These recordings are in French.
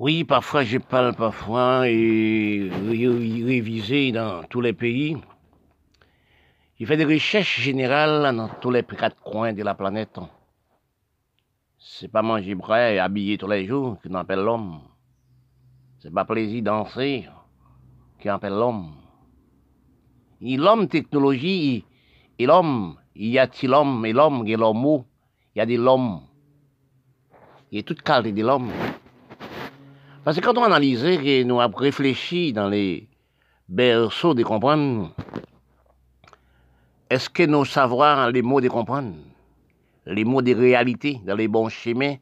Oui, parfois je parle parfois et révisé dans tous les pays. Il fait des recherches générales dans tous les quatre coins de la planète. C'est pas manger bras et habiller tous les jours qu'on appelle l'homme. C'est pas plaisir danser qui appelle l'homme. L'homme technologie et l'homme, il y a l'homme et l'homme, il y a l'homme, il y a de l'homme. Il y a toute qualité de l'homme. Parce que quand on analyse et nous avons réfléchi dans les berceaux de comprendre, est-ce que nous savons les mots de comprendre, les mots de réalité dans les bons chemins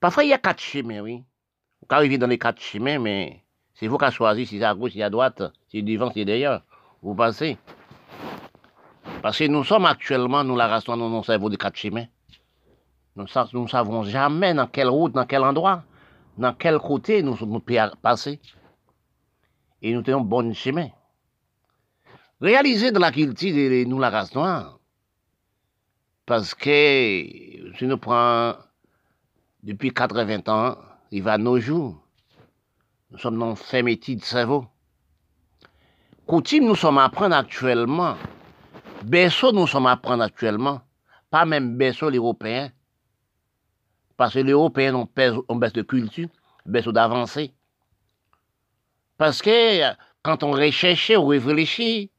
Parfois, il y a quatre chemins, oui. Vous arrivez dans les quatre chemins, mais c'est vous qui choisissez si c'est à gauche, si c'est à droite, si c'est devant, si c'est derrière. Vous pensez? Parce que nous sommes actuellement, nous la race, dans nos cerveaux de quatre chemins. Nous ne savons jamais dans quelle route, dans quel endroit dans quel côté nous sommes passer. Et nous tenons bon chemin. Réaliser de la culture nous la race noire. Parce que si nous prenons depuis 80 ans, il va nos jours. Nous sommes dans fait métier de cerveau. Coutume, nous sommes à prendre actuellement. Berceau, nous sommes à prendre actuellement. Pas même berceau l'Européen. Parce que les Européens ont, baisse de culture, baisse d'avancée. Parce que quand on recherche, on réfléchit,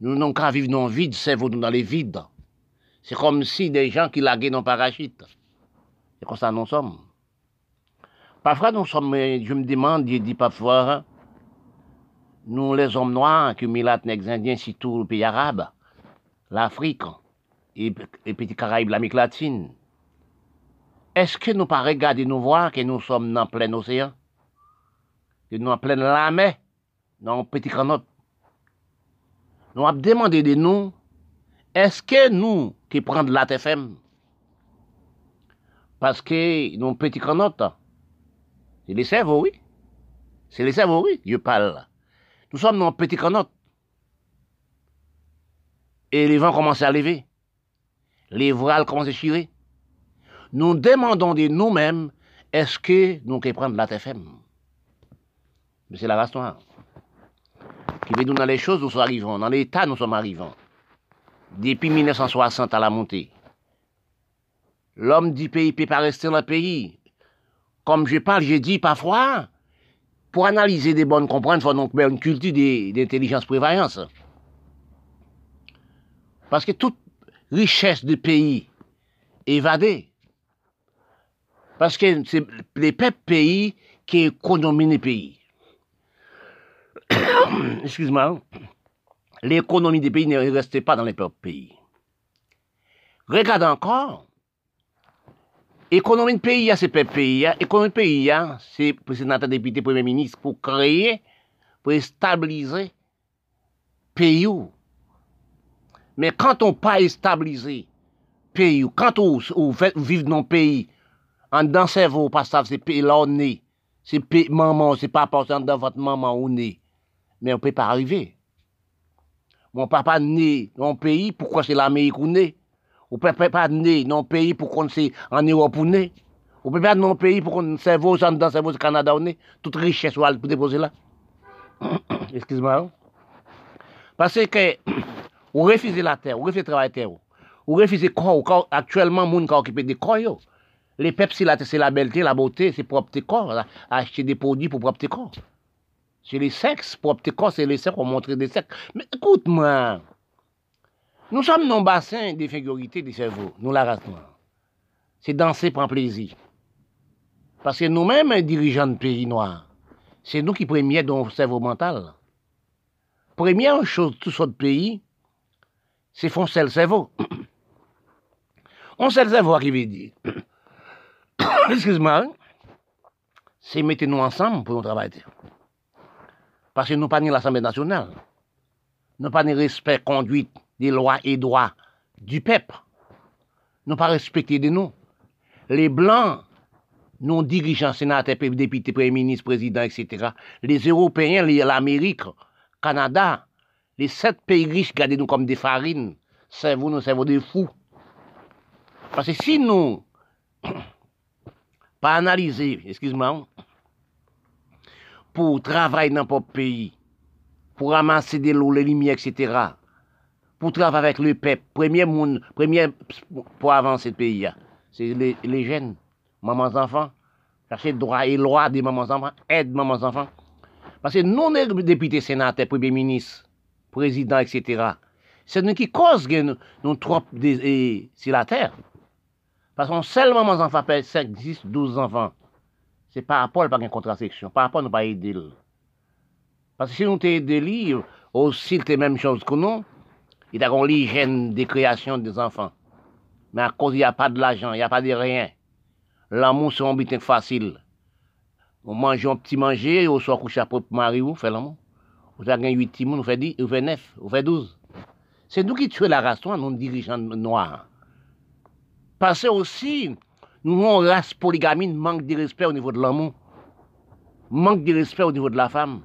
nous n'avons qu'à vivre dans le vide, cerveau dans les vides. C'est comme si des gens qui laguaient dans parachute. C'est comme ça nous sommes. Parfois, nous sommes, je me demande, je dis parfois, nous les hommes noirs, qui milat les Indiens, surtout le pays arabe, l'Afrique, et les petits Caraïbes, l'Amérique latine, est-ce que nous pas regarder nous voir que nous sommes dans plein océan? Que nous en pleine la dans un petit canot? Nous avons demandé de nous, est-ce que nous qui prenons la TFM? Parce que nous, petit canot, c'est les cerveaux, oui. C'est les cerveaux, oui, je parle. Nous sommes dans un petit canot. Et les vents commencent à lever. Les voiles commencent à chirer nous demandons de nous-mêmes, est-ce que nous pouvons prendre la TFM Mais c'est la race. Qui veut nous dans les choses, nous sommes arrivants. Dans l'état, nous sommes arrivants. Depuis 1960 à la montée. L'homme du pays peut pas rester dans le pays. Comme je parle, j'ai dit parfois, pour analyser des bonnes comprendre, il faut donc une culture d'intelligence prévoyance. Parce que toute richesse du pays évadée, parce que c'est les peuples pays qui économisent les pays. Excuse-moi. L'économie des pays ne restait pas dans les peuples pays. Regarde encore. L'économie du pays, c'est peuples pays. L'économie du pays, c'est président député, premier ministre, pour créer, pour stabiliser pays. Mais quand on pas stabiliser le pays, quand on, vit dans le pays, An dan sevo, pastav, se pe la ou ne. Se pe maman, se pa pasan dan vat maman ou ne. Men ou pe pa arrive. Mon papa ne nan peyi, poukwa se l'Amerik ou ne. Ou pe pe pa ne nan peyi pou kon se an Europe ou ne. Ou pe pa nan peyi pou kon sevo, san dan sevo se Kanada ou ne. Tout riches wale pou depose la. Eskiz-moi ou. Pase ke ou refize la ter, ou refize travay ter ou. Ou refize kwa ou, aktuelman moun ka okipe de kwa yo. Les peuples, c'est la belleté, la beauté, c'est propre corps. Acheter des produits pour propre corps. C'est les sexes, propre corps, c'est les sexes, on montre des sexes. Mais écoute-moi, nous sommes dans le bassin figurités du cerveau, nous la race noire. C'est danser pour plaisir. Parce que nous-mêmes, dirigeants de pays noirs, c'est nous qui premiers dans le cerveau mental. Première chose, tout ce pays, c'est foncer le cerveau. On sait le cerveau qui veut dire. Excuse-moi, c'est mettez-nous ensemble pour nous travailler. Parce que nous pas ni l'Assemblée nationale. Nous pas ni respect, conduite des lois et droits du peuple. Nous pas respecter de nous. Les Blancs, nos dirigeants, sénateurs, députés, premiers ministres, présidents, etc. Les Européens, l'Amérique, Canada, les sept pays riches, gardez-nous comme des farines. Servez-nous, servez des fous. Parce que si nous pas analyser, excuse-moi, pour travailler dans notre pays, pour ramasser des lots, les etc., pour travailler avec le peuple, premier monde, premier pour avancer le pays, c'est les, les jeunes, mamans enfants, chercher droit et loi des mamans enfants, aide mamans enfants. Parce que nous, les députés, sénateurs, premiers ministres, présidents, etc., c'est nous qui causent que nous, trop sur la terre. Parce qu'on seulement mamans enfants fait 5, 10, 12 enfants. C'est par rapport à une contraception, par rapport à nous pas aider. Parce que si nous t'aidons, aussi c'est la même chose que nous, il y a l'hygiène des créations des enfants. Mais à cause il n'y a pas de l'argent, il n'y a pas de rien. L'amour, c'est un but facile. On mange un petit manger, on soit couché à propre mari, on fait l'amour. Vous avez 8 petits on fait 10, on fait 9, on fait 12. C'est nous qui tuons la race nous dirigeants noirs. Parce que aussi, nous avons une race polygamie, manque de respect au niveau de l'amour. Manque de respect au niveau de la femme.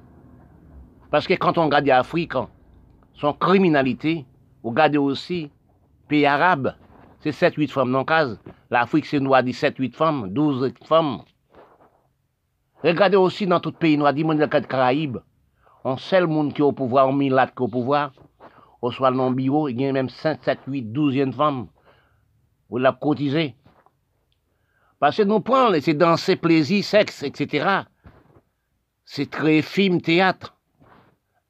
Parce que quand on regarde l'Afrique, son criminalité, on regarde aussi pays arabe, c'est 7-8 femmes dans le cas. L'Afrique, c'est noir, 17-8 femmes, 12 femmes. Regardez aussi dans tout pays noir, dit monde Caraïbes, on seul monde qui est au pouvoir, on milat qui est au pouvoir, au soit non bureau, il y a même 5, 7, 8, 12 femmes. Vous l'a cotisé. Parce que nous prenons, c'est danser, plaisir, sexe, etc. C'est très film, théâtre.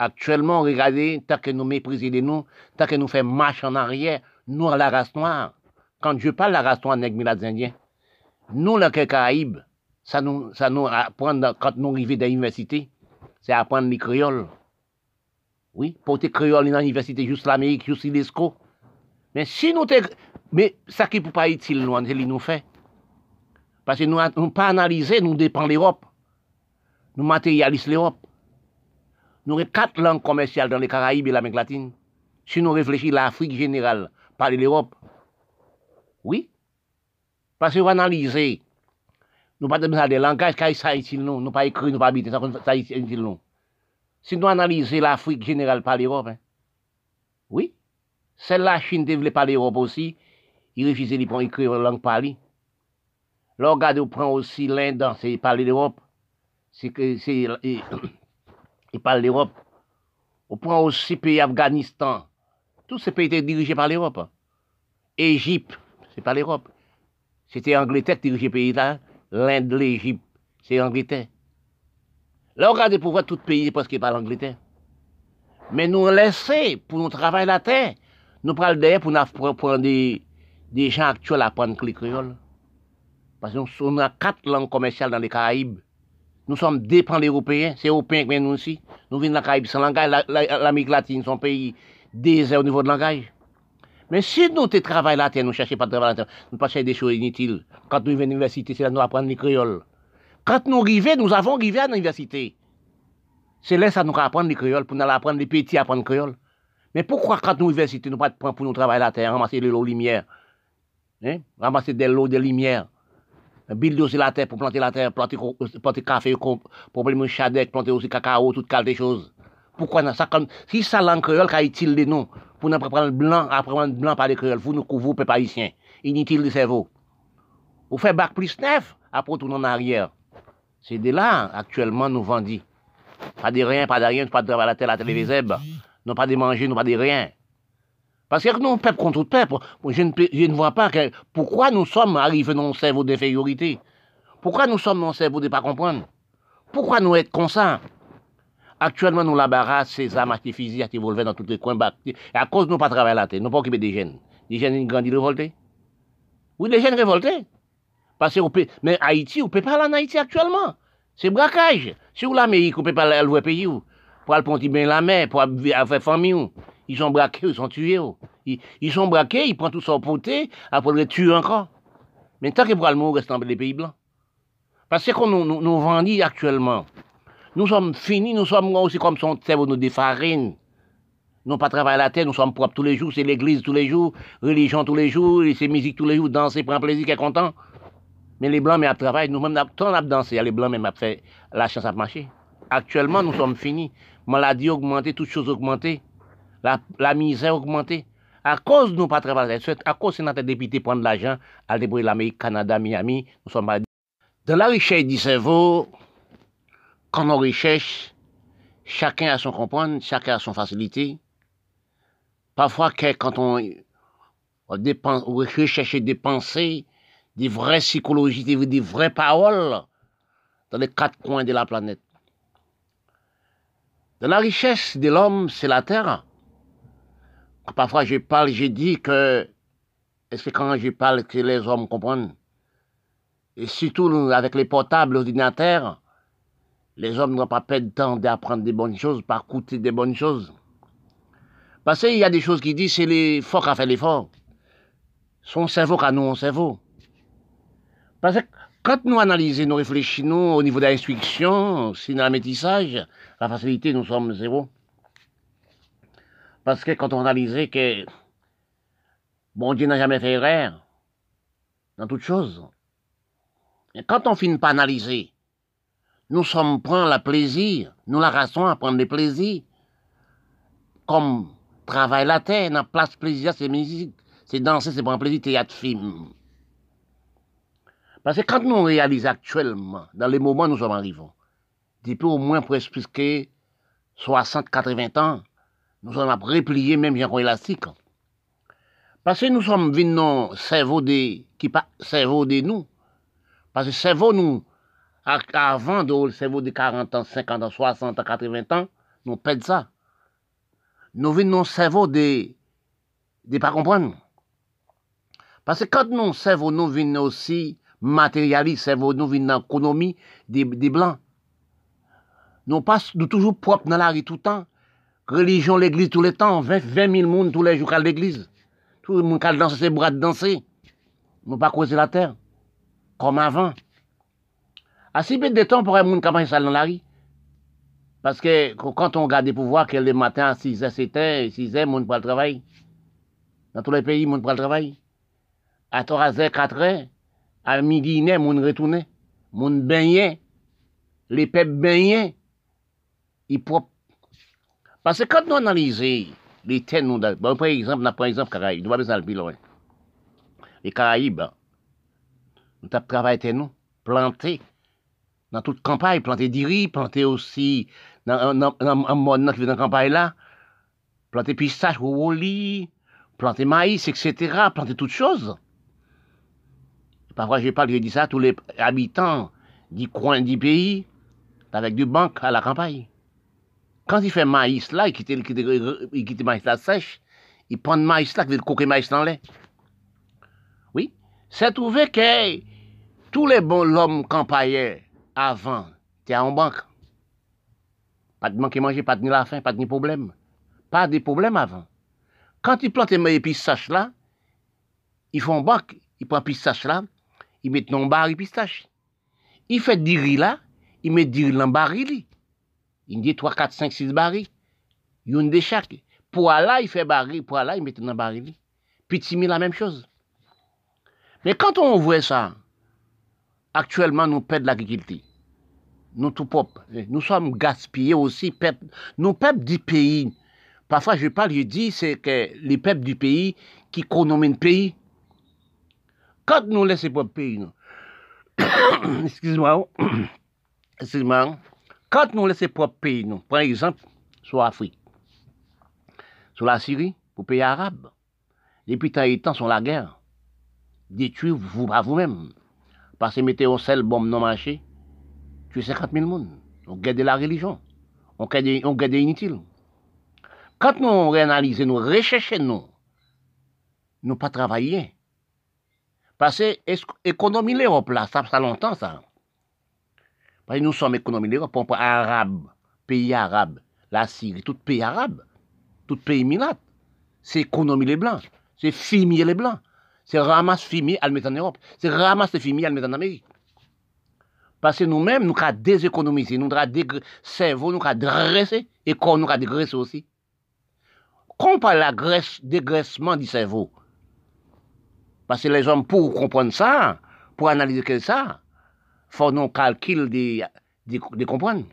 Actuellement, regardez, tant que nous méprisons de nous, tant que nous faisons marche en arrière, nous, à la race noire. Quand je parle de la race noire, nègres, indiens, nous, les Caraïbes, ça nous, ça nous apprend, quand nous arrivons dans l'université, c'est apprendre les créoles. Oui, porter créole dans l'université, juste l'Amérique, juste l'ESCO. Mais si nous mais ça qui peut pas être utile, nous, nous fait. Parce que nous n'avons pas analysé, nous dépendons de l'Europe. Nous matérialisons l'Europe. Nous avons quatre langues commerciales dans les Caraïbes et l'Amérique latine. Si nous réfléchissons l'Afrique générale, pas l'Europe. Oui. Parce que nous analysons. Nous pas besoin des langages qui sont utiles, nous. Nous pas écrit, nous pas habiter, ça utile, nous. Si nous analysons l'Afrique générale par l'Europe, hein. oui, celle la Chine développée par l'Europe aussi, il refuse de prendre la langue parlée. On prend aussi l'Inde, c'est parler l'Europe. C'est que c'est il parle l'Europe. On prend aussi pays Afghanistan. Tous ces pays étaient dirigés par l'Europe. Égypte, c'est pas l'Europe. C'était Angleterre qui dirigeait pays là. L'Inde, l'Égypte, c'est Angleterre. Là, regardez pour voir tout le pays parce qu'il parle l'Angleterre. Mais nous laisser pour nous travailler la terre. Nous prenons derrière pour nous prendre des, des gens actuels à apprendre le créole. Parce qu'on a quatre langues commerciales dans les Caraïbes. Nous sommes dépendants Européens. C'est Européens qui nous aussi. Nous venons de la Caraïbe sans langage. L'Amérique latine, son pays désert au niveau de langage. Mais si nous travaillons la terre, nous ne cherchons pas de travail la terre, nous ne pas chercher des choses inutiles. Quand nous venons à l'université, c'est là nous apprendre les créoles. Quand nous arrivons, nous avons arrivé à l'université. C'est là ça nous apprendre les créoles, pour nous apprendre les petits à apprendre les créoles. Mais pourquoi quand nous l'université, nous pas prendre pour nous travailler la terre, ramasser de l'eau lumière, hein? ramasser de l'eau de lumière, builder aussi la terre pour planter la terre, planter, planter café, problème chadec, planter aussi cacao, toutes de choses. Pourquoi ça, comme, si ça langue créole, qu'a utile de nous, pour nous apprendre le blanc, apprendre blanc par les créoles, vous nous couvrez, peuple haïtien. Inutile de cerveau. Vous faites bac plus neuf, après tourner en arrière. C'est de là, actuellement, nous vendons. Pas de rien, pas de rien, pas de travail à la terre, la télévision, non pas de manger, non pas de rien. Parce que nous, peuple contre peuple, je ne, vois pas pourquoi nous sommes arrivés dans un cerveau d'infériorité. Pourquoi nous sommes dans un cerveau de ne pas comprendre? Pourquoi nous être comme ça? Actuellement, nous la barasse, ces armes artificielles qui volent dans tous les coins. Et à cause de nous pas travailler la terre, nous pas occuper des jeunes. Des jeunes qui grandissent révoltés. Oui, les jeunes révoltés. Parce que, mais Haïti, on ne peut pas aller en Haïti actuellement. C'est braquage. Si vous l'Amérique, on ne peut pas aller au pays. Pour aller prendre bien la mer, pour faire famille. Ils sont braqués, ils sont tués. Ils, sont braqués, ils prennent tout son poté, après les tuer encore. Mais tant que le mot reste dans les pays blancs. Parce que nous, nous, nous vendons actuellement, nous sommes finis, nous sommes aussi comme son cerveau nous défarine. Nous pas travailler la terre, nous sommes propres tous les jours, c'est l'église tous les jours, religion tous les jours, c'est musique tous les jours, danser, prendre plaisir, qui content. Mais les Blancs, mais à travailler, nous-mêmes, on a dansé, les Blancs, même, a fait la chance à marcher. Actuellement, nous sommes finis. Maladie augmentée, toutes choses augmentées. La, la misère augmentée. À cause de nous pas travailler, à cause de notre député prendre de l'argent, à débrouiller l'Amérique, Canada, Miami, nous sommes pas Dans la richesse du cerveau, quand on recherche, chacun a son comprendre, chacun a son facilité. Parfois, quand on, recherche des pensées, des vraies psychologies, des, vraies paroles dans les quatre coins de la planète. Dans la richesse de l'homme, c'est la terre. Parfois, je parle, je dis que, est-ce que quand je parle, que les hommes comprennent? Et surtout avec les portables, ordinateurs, les hommes n'ont pas perdre de temps d'apprendre des bonnes choses, par coûter des bonnes choses. Parce qu'il y a des choses qui disent c'est l'effort qui fait l'effort. Son cerveau qui a nous, cerveau. Parce que quand nous analysons, nous réfléchissons au niveau de l'instruction, c'est dans la facilité, nous sommes zéro. Parce que quand on analysait que bon Dieu n'a jamais fait erreur dans toute chose, et quand on finit par analyser, nous sommes prendre le plaisir, nous la rassons à prendre le plaisir, comme travail la terre, dans place plaisir, c'est musique, c'est danser, c'est prendre plaisir, théâtre, film. Parce que quand nous réalisons actuellement, dans les moments où nous sommes arrivés, depuis au moins presque 60, 80 ans, nous sommes repliés même en élastique. Parce que nous sommes venus dans cerveau de, qui pas cerveau de nous. Parce que cerveau, nous, avant de le cerveau de 40 ans, 50 ans, 60 ans, 80 ans, nous perdons ça. Nous venons dans cerveau de ne pas comprendre. Parce que quand nous cerveau, nous venons aussi matérialiste, cerveau, nous venons dans l'économie des, des Blancs. Nous passons nous toujours propres dans la rue tout le temps. Religion, l'église tout le temps, 20, 000 personnes tous les jours à l'église. Tout le monde qui danse ses bras de danser. Nous pas causer la terre comme avant. À si peu de temps pour un monde commencer ça dans la rue. Parce que quand on regarde les pouvoirs, que le matin à 6h, 7h, 6h, monde pour le travail. Dans tous les pays, monde pour le travail. À 3h, 4h, à midi, monde retourne. Monde baigné. Les peuples baignés. Ils propre. Parce que quand nous analysons les terres, nous, bon, par exemple, par exemple, Caraïbes, nous va besoin le loin. Les Caraïbes, nous avons travaillé, nous, planté dans toute campagne, planté du riz, aussi dans un monde qui vient dans la campagne là, planté pistache, roulis, planté maïs, etc., planté toutes choses. Parfois, je parle, je dis ça, tous les habitants du coin du pays, avec du banque à la campagne. Kan si fè maïs la, y kite, kite maïs la sech, y pon maïs la, kite kouke maïs nan lè. Oui, se trouve ke tou le bon l'om kampaye avan, te an bank. Pat manke manje, pat ni la fin, pat ni problem. Pat ni problem avan. Kan y plante maïs pis sech la, y fon bank, y pon pis sech la, y met nan bari pistache. Y fè diri la, y met diri nan bari li. Ils disent 3, 4, 5, 6 barils. Une de chaque. Pour là, il fait baril, pour là, il met dans baril. Puis tu la même chose. Mais quand on voit ça, actuellement, nous perdons l'agriculture. Nous tout propres. Nous sommes gaspillés aussi. Nous peuples du pays. Parfois, je parle, je dis, c'est que les peuples du pays qui le pays. Quand nous laissons pas le pays. Excuse-moi. Excuse-moi. Quand nous laissons propre pays, nous, par exemple, sur l'Afrique, sur la Syrie, pour pays arabe, depuis tant et temps, sur la guerre, détruire vous à vous-même. Parce que mettez un seul bombe le marché, tuez 50 000 personnes. On garde la religion. On garde, on garde inutile. Quand nous réanalysons, nous recherchons, nous, nous pas travailler. Parce que économie l'Europe ça fait longtemps ça. Que nous sommes économie l'Europe, on arabe, pays arabe, la Syrie, tout pays arabe, tout pays minat. C'est économie les blancs, c'est fumier les blancs. C'est ramasse fumier à le en Europe. C'est ramasse fumier à le en Amérique. Parce que nous-mêmes, nous avons déséconomisé, nous avons cerveau, nous avons dressé, et corps, nous avons dégraissé aussi. Quand on parle de dégraissement du cerveau, parce que les hommes, pour comprendre ça, pour analyser ça, faut nous calculer de, de, comprendre.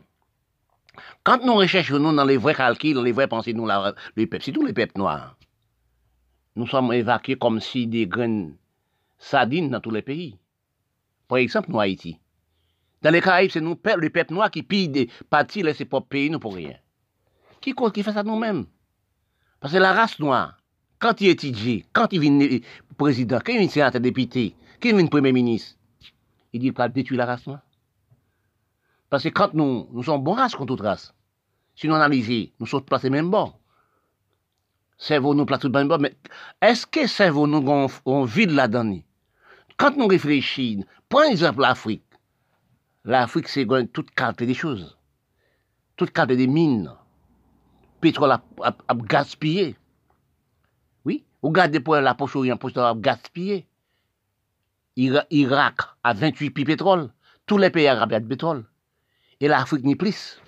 Quand nous recherchons nous dans les vrais calculs, les vraies pensées, nous, les peuples, c'est tous les peuples noirs nous sommes évacués comme si des graines sardines dans tous les pays. Par exemple, nous, Haïti. Dans les Caraïbes, c'est nous, le peuple noir qui pille des parties, ses propres pays, nous pour rien. Qui, qui fait ça nous-mêmes? Parce que la race noire, quand il étudie, quand il vient président, quand il vient sénateur député, quand il vient premier ministre, il dit qu'il détruire la race. Parce que quand nous, nous sommes bons race contre toute race, si nous analysons, nous sommes placés même bon. Cerveau nous placés même bon, mais est-ce que cerveau nous on, vide là-dedans? Quand nous réfléchissons, prenons exemple l'Afrique. L'Afrique, c'est toute carte des choses. Toute carte des mines. Pétrole a, gaspillé. Oui, regardez pour la poche orient, poche a gaspillé. Irak a 28 pi pétrole. Tous les pays arabes ont de pétrole. Et l'Afrique n'y plus.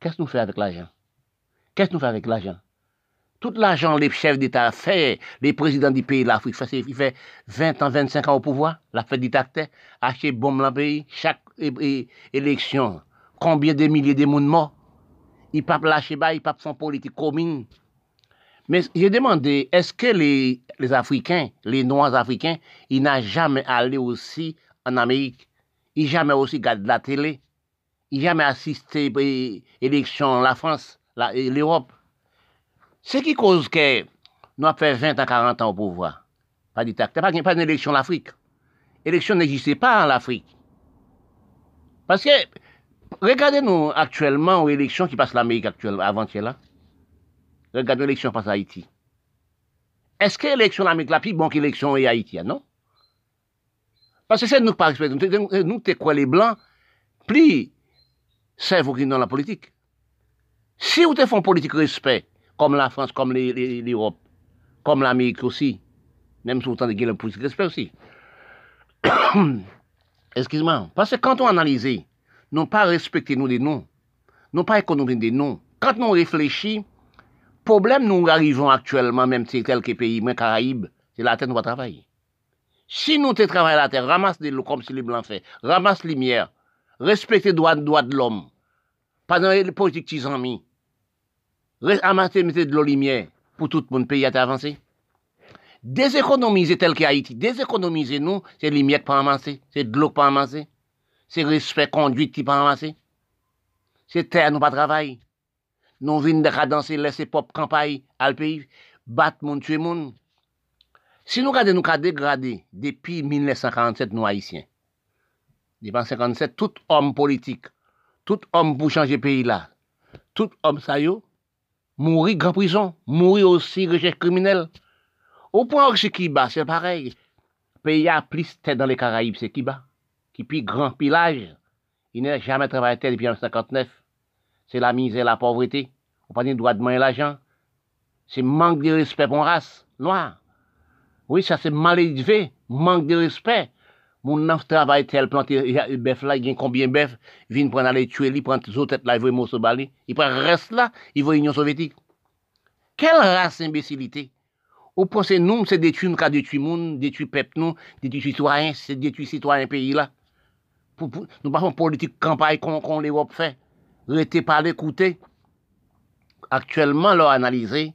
Qu'est-ce que nous faisons avec l'argent? Qu'est-ce que nous faisons avec l'argent? Tout l'argent, les chefs d'État fait, les présidents du pays, l'Afrique, il fait 20 ans, 25 ans au pouvoir, la fête dictateur, acheter bombe dans le pays, chaque élection, combien de milliers de monde morts? Il ne pas lâcher bas, il ne pas faire politique commune. Mais j'ai demandé, est-ce que les, les, Africains, les Noirs africains, ils n'ont jamais allé aussi en Amérique? Ils n'ont jamais aussi regardé la télé? Il jamais assisté à l'élection la France, l'Europe? Ce qui cause que nous avons fait 20 à 40 ans au pouvoir? Pas dictateur, pas, pas en Afrique. L'élection n'existait pas en Afrique. Parce que, regardez-nous actuellement aux élections qui passent l'Amérique actuellement, avant-hier là. Regardez l'élection passe à Haïti. Est-ce que l'élection en Amérique là, plus bon que l'élection en Haïti, non? Parce que c'est nous pas nous, nous, quoi les blancs, plus vous qui dans la politique. Si vous te font politique respect, comme la France, comme l'Europe, comme l'Amérique aussi, même si vous tentez de politique respect aussi. Excuse-moi. Parce que quand on analyse, non pas respecter nous des noms, non pas économiser des noms. Quand nous réfléchissons, problème nous arrivons actuellement, même si tel que pays, mais Caraïbes, c'est la terre nous va travailler. Si nous te travaillons la terre, ramasse de l'eau comme si les blancs fait, ramasse lumière, respectez droits droit de l'homme, pas dans les politiques qu'ils ont mis, ramassez, mettez de l'eau lumière pour tout le monde, pays à avancé. Déséconomiser tel que Haïti, déséconomiser nous, c'est lumière pas amasser, c'est de l'eau pas amasser, c'est respect conduite qui pas amasser, c'est terre nous pas travailler. Nous venons de cadencer, laisser pop campagne le pays, battre mon tuer mon. Si nous regardons nous cas dégradé depuis 1947, nous haïtiens, depuis 1957, tout homme politique, tout homme pour changer pays là, tout homme ça mourir grand prison, mourir aussi recherche criminel. Au point où c'est Kiba, c'est pareil. Pays a plus tête dans les Caraïbes, c'est qui puis grand pillage. Il n'a jamais travaillé depuis 1959. Se la mizè, la povreté. Ou pa ni dwa dman l'ajan. Se mank de respect pon rase. Noir. Oui, sa se mal edive. Mank de respect. Moun nan travay tel plante bef la, gen konbyen bef, vin pren ale tue li, pren zotet la, vwe mou soba li. I pren res la, i vwe Union Sovjetik. Kel rase imbesilite? Ou pose nou, se detui nou ka detui moun, detui pep nou, detui sitwayen, se detui sitwayen peyi la. Pou, pou, nou pa fon politik kampay kon, kon le wop fey. rete pa l'ekoute, aktuellement lò analize,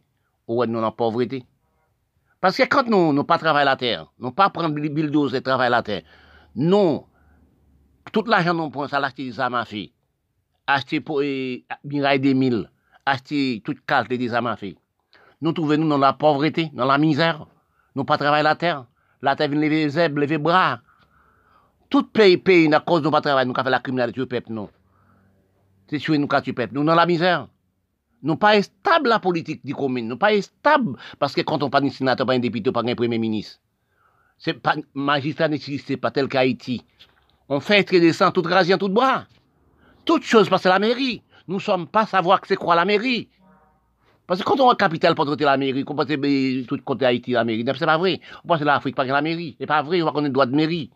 ou wè nou nan povrete. Paske kant nou nou pa travay la ter, nou pa pran bildoz de travay la ter, nou, tout l'ajan nou pran sa l'achete di zamafi, achete pou e miray de mil, achete tout kalte di zamafi. Nou trouve nou nan la povrete, nan la mizer, nou pa travay la ter, la ter vin leve zeb, leve bra. Tout peyi peyi nan koz nou pa travay, nou ka fe la kriminalite ou pep nou. C'est sûr, nous avons peuple. Nous dans la misère. Nous pas stable la politique du commune, nous pas stable parce que quand on pas de sénateur, pas un député, pas un premier ministre. C'est pas magistrat n'existe pas tel qu'Haïti. On fait descend toute grâce tout bras. Toute chose parce que la mairie. Nous sommes pas savoir que c'est quoi la mairie. Parce que quand on a capital pour traiter la mairie, on pense que tout côté Haïti la mairie, c'est pas vrai. On pense que l'Afrique pas la mairie, c'est pas vrai, on va qu'on ait droit de mairie.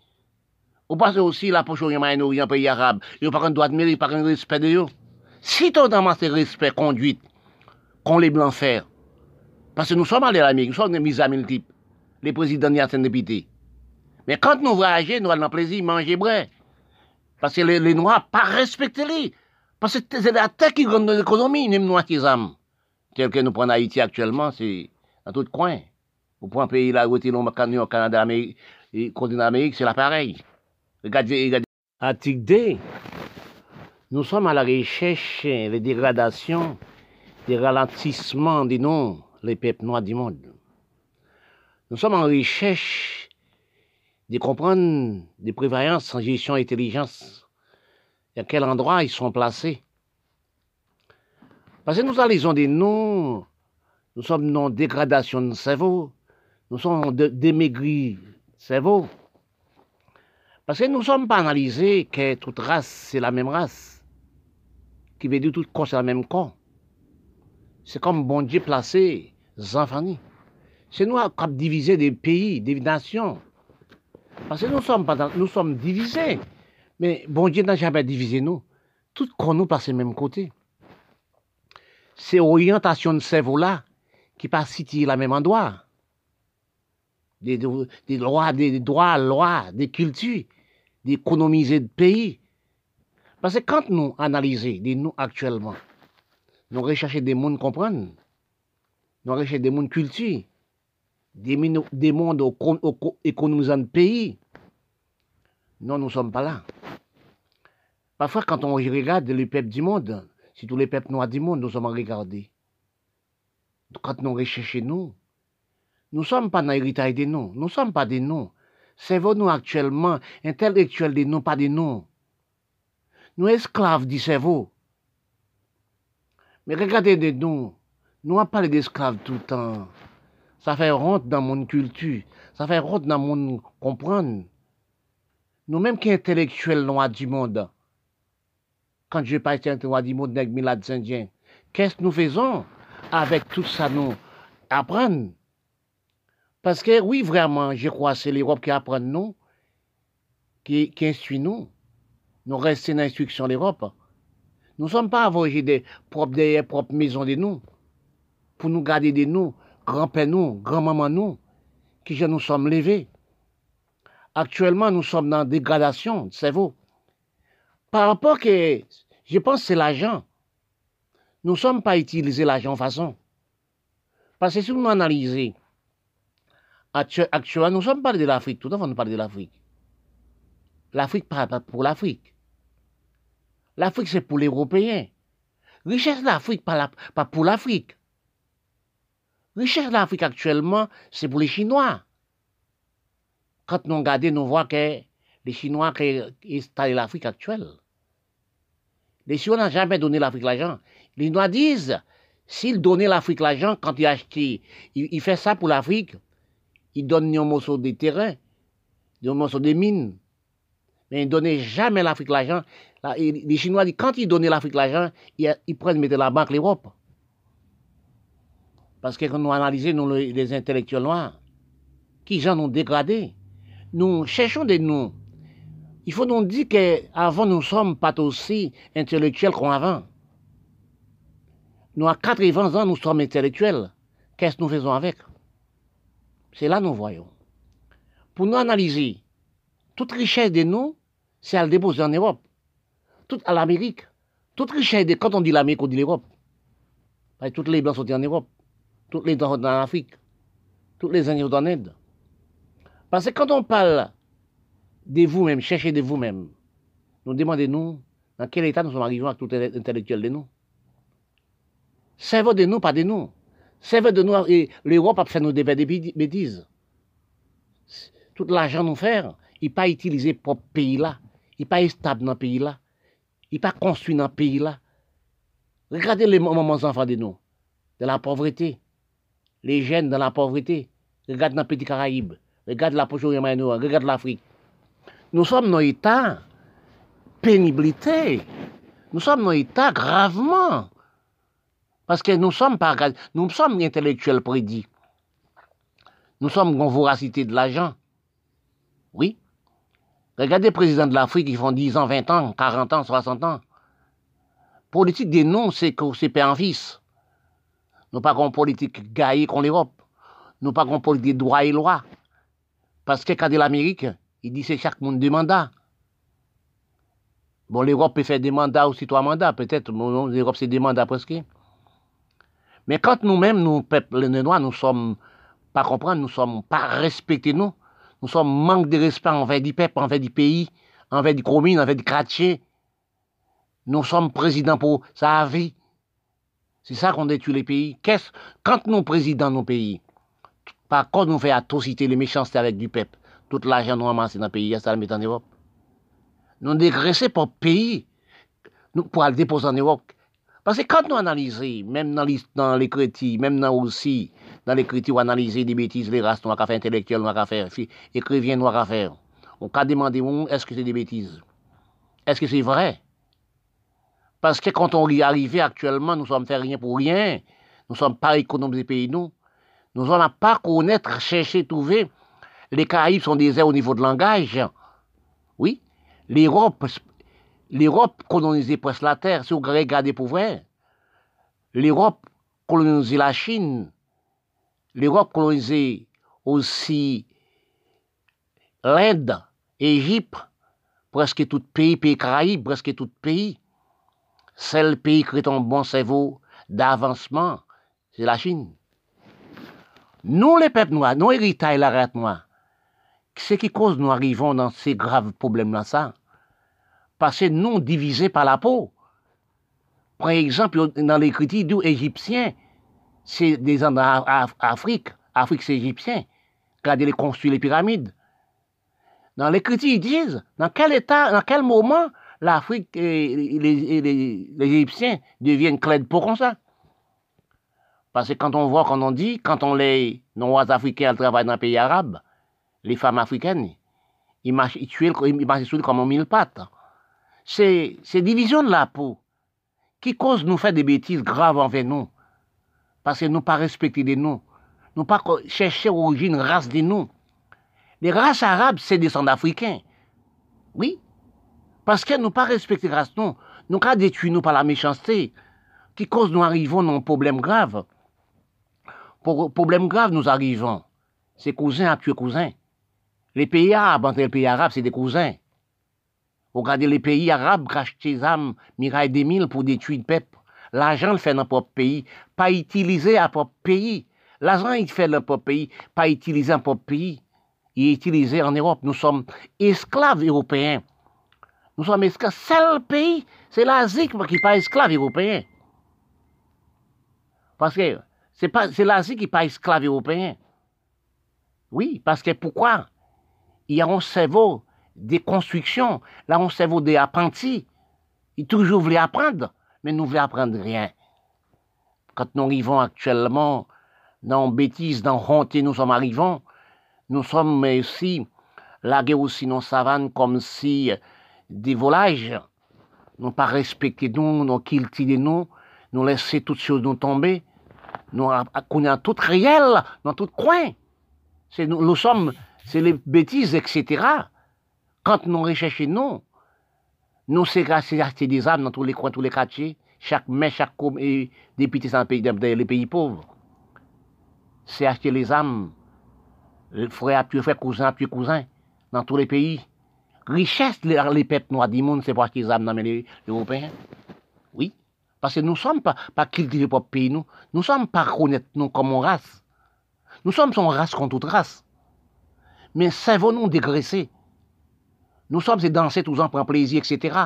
On pense aussi la poche orient moyen pays arabe, il pas un droit de mairie, pas un respect de eux. Si tu as ce respect, conduite, qu'on les blancs faire, parce que nous sommes allés à l'Amérique, nous sommes des mis amis type, les présidents de certains députés. Mais quand nous voyageons, nous avons plaisir manger bras. Parce que les, Noirs, pas respecter les. Parce que c'est la terre qui gagne l'économie, Noirs qui aiment. Tel que nous prenons Haïti actuellement, c'est dans tout coin. Au point pays là, où Canada, Amérique, continent d'Amérique, c'est. Regardez, regardez. Article D. Nous sommes à la recherche des dégradations, des ralentissements de nous, les peuples noirs du monde. Nous sommes en recherche de comprendre des prévoyances en gestion intelligence et à quel endroit ils sont placés. Parce que nous allons de nous, nous sommes dans dégradation de cerveau, nous sommes démaigris cerveau. Parce que nous sommes pas analysés que toute race, c'est la même race. Qui veut dire tout corps, c'est la même corps. C'est comme bon Dieu placé, enfants. C'est nous qui avons divisé des pays, des nations. Parce que nous sommes, nous sommes divisés. Mais bon Dieu n'a jamais divisé nous. Tout corps nous passe le même côté. C'est l'orientation de cerveau-là qui passe situer la même endroit des, des droits, des droits, lois, des cultures, d'économiser de pays. Parce que quand nous analysons nous actuellement, nous recherchons des mondes comprendre, nous recherchons des mondes culture, des, des mondes économisant de pays. Nous ne sommes pas là. Parfois, quand on regarde les peuples du monde, si tous les peuples noirs du monde, nous sommes regardés. Quand nous recherchons nous, nous ne sommes pas dans l'héritage des noms. Nous ne sommes pas des noms. Cerveau-nous actuellement, intellectuel des noms, pas des noms. Nous esclaves du cerveau. Mais regardez noms. Nous n'avons pas d'esclaves tout le temps. Ça fait honte dans mon culture. Ça fait honte dans mon comprendre. Nous-mêmes qui intellectuels noirs du monde, quand je parle noirs du monde avec Milad Indien, qu'est-ce que nous faisons avec tout ça nous? Apprendre parce que oui, vraiment, je crois que c'est l'Europe qui apprend nous, qui, qui instruit nous. Nous restons dans l'instruction de l'Europe. Nous ne sommes pas avogés des propres, des propres maisons de nous, pour nous garder de nous, grand-père nous, grand-maman nous, qui nous sommes levés. Actuellement, nous sommes dans dégradation de cerveau. Par rapport que, je pense que c'est l'argent. Nous ne sommes pas utilisés l'argent en façon. Parce que si nous analysons Actuellement, nous sommes parlé de l'Afrique, tout le monde parle de l'Afrique. L'Afrique, pas pour l'Afrique. L'Afrique, c'est pour les Européens. Richesse de l'Afrique, pas, pas pour l'Afrique. Richesse de l'Afrique actuellement, c'est pour les Chinois. Quand nous regardons, nous voyons que les Chinois qui installent l'Afrique actuelle. Les Chinois n'ont jamais donné l'Afrique l'argent. Les Chinois disent, s'ils donnaient l'Afrique l'argent, quand ils achètent, ils, ils font ça pour l'Afrique, il donne un morceau de terrain, un morceau de mines. Mais il ne donnait jamais l'Afrique l'argent. Les Chinois quand ils donnaient l'Afrique l'argent, ils, prennent, mettre la banque l'Europe. Parce que quand nous analysons, les intellectuels noirs, qui gens nous dégradé, nous cherchons des noms. Il faut nous dire qu'avant, nous ne sommes pas aussi intellectuels qu'avant. Nous, à 80 ans, nous sommes intellectuels. Qu'est-ce que nous faisons avec? C'est là que nous voyons. Pour nous analyser, toute richesse de nous, c'est à le déposer en Europe. Toute à l'Amérique. Toute richesse de, quand on dit l'Amérique, on dit l'Europe. Toutes les blancs sont en Europe. Toutes les dents sont en Afrique. Toutes les Indiens sont en Inde. Parce que quand on parle de vous-même, cherchez de vous-même, nous demandons-nous dans quel état nous sommes arrivés à tout intellectuel de nous. Servez de nous, pas de nous. Servez de nous, l'Europe a fait des bêtises. Tout l'argent nous faire, il pas utilisé pour ce pays-là. Il pas stable dans ce pays-là. Il pas construit dans ce pays-là. Regardez les moments enfants de nous, de la pauvreté. Les jeunes dans la pauvreté. Regardez dans le petit Caraïbe. Regardez la poche Regarde l'Afrique. Nous sommes dans l'état pénibilité. Nous sommes dans l'état gravement. Parce que nous sommes nous sommes intellectuels prédits. Nous sommes en voracité de l'argent. Oui. Regardez les présidents de l'Afrique, ils font 10 ans, 20 ans, 40 ans, 60 ans. Politique des noms, c'est que c'est père en fils. Nous pas qu'on politique gaillée contre l'Europe. Nous pas qu'on politique de droit et loi. Parce que quand l'Amérique, il dit c'est chaque monde deux mandats. Bon, l'Europe peut faire des mandats aussi trois mandats, peut-être. L'Europe, c'est des mandats presque. Mais quand nous-mêmes, nous, peuple Noirs, nous sommes pas comprendre, nous sommes pas respectés, nous, nous sommes manque de respect envers du peuple, envers du pays, en fait de commune, en fait de quartier. Nous sommes présidents pour sa vie. C'est ça qu'on détruit les pays. Quand nous présidents nos pays, par contre nous fait atrocité, les méchancetés avec du peuple, tout l'argent nous ramassé dans le pays, ça le met en Europe. Nous dégraissons pour pays, nous, pour aller déposer en Europe. Parce que quand nous analysons, même dans dans les même dans aussi, dans les critiques, analyser des bêtises, les races noires, faire intellectuels, noires faire, écrivains, noirs faire. On peut demander, est-ce que c'est des bêtises? Est-ce que c'est vrai? Parce que quand on y arrive actuellement, nous sommes fait rien pour rien. Nous sommes pas économes des pays, nous. Nous n'allons pas connaître, chercher, trouver. Les Caraïbes sont des airs au niveau de langage. Oui. L'Europe L'Europe colonisait presque la terre, si vous regardez pour vrai. L'Europe colonisait la Chine. L'Europe colonisait aussi l'Inde, l'Égypte, presque tout pays, pays Caraïbes, presque tout pays. Seul pays qui est un bon cerveau d'avancement, c'est la Chine. Nous, les peuples noirs, nous, héritages, la race noire, ce qui cause nous arrivons dans ces graves problèmes-là, ça? Parce que nous divisés par la peau. Par exemple, dans l'écriture égyptien, c'est des gens d'Afrique. Afrique, c'est égyptien. Regardez les construire les pyramides. Dans l'écriture, ils disent dans quel état, dans quel moment l'Afrique et les, Égyptiens deviennent clés de peau comme ça? Parce que quand on voit, quand on dit, quand on les Noirs africains travaillent dans les pays arabes, les femmes africaines, ils marchent, ils ils sur comme un mille pattes c'est division de la peau qui cause nous faire des bêtises graves envers nous. Parce que nous pas respecter de nous. Nous pas chercher l'origine race de nous. Les races arabes, c'est des africains. Oui. Parce que nous pas respecter race nous. Nous pas détruire nous par la méchanceté. Qui cause nous arrivons dans un problème grave. Pour problème grave, nous arrivons. C'est cousin à tuer cousin. Les pays arabes, entre les pays arabes, c'est des cousins. Regardez les pays arabes crachent des armes, miraille des mille pour détruire le peuple. L'argent le fait dans propre pays, pas utilisé à propre pays. L'argent, il fait dans propre pays, pas utilisé dans propre pays. Il est utilisé en Europe. Nous sommes esclaves européens. Nous sommes esclaves. Seul pays, c'est l'Asie qui n'est pas esclave européen. Parce que c'est c'est l'Asie qui n'est pas esclave européen. Oui, parce que pourquoi? Il y a un cerveau des constructions. Là, on cerveau des apprentis. Ils toujours voulaient apprendre, mais nous voulons apprendre rien. Quand nous arrivons actuellement dans bêtises, dans honte, nous sommes arrivés, nous sommes aussi lagués aussi dans savane comme si des volages, nous pas respecté nous, nous cultivé nous, nous laisser toutes choses nous tomber, nous connaissons tout réel dans tout coin. Nous, nous sommes, c'est les bêtises, etc. Quand nous recherchons, nous, nous c'est acheter des armes dans tous les coins, tous les quartiers, chaque maire, chaque député dans, pays, dans les pays pauvres. C'est acheter les armes, frère à frère, cousin à cousin, dans tous les pays. Richesse, les, les peuples noirs c'est pour acheter des armes dans les Européens. Oui. Parce que nous ne sommes pas, pas cultivés pour pays, nous. Nous ne sommes pas reconnaître nous comme race. Nous sommes son race contre toute race. Mais savons-nous dégraisser? Nous sommes des dansés tous ans pour plaisir, etc.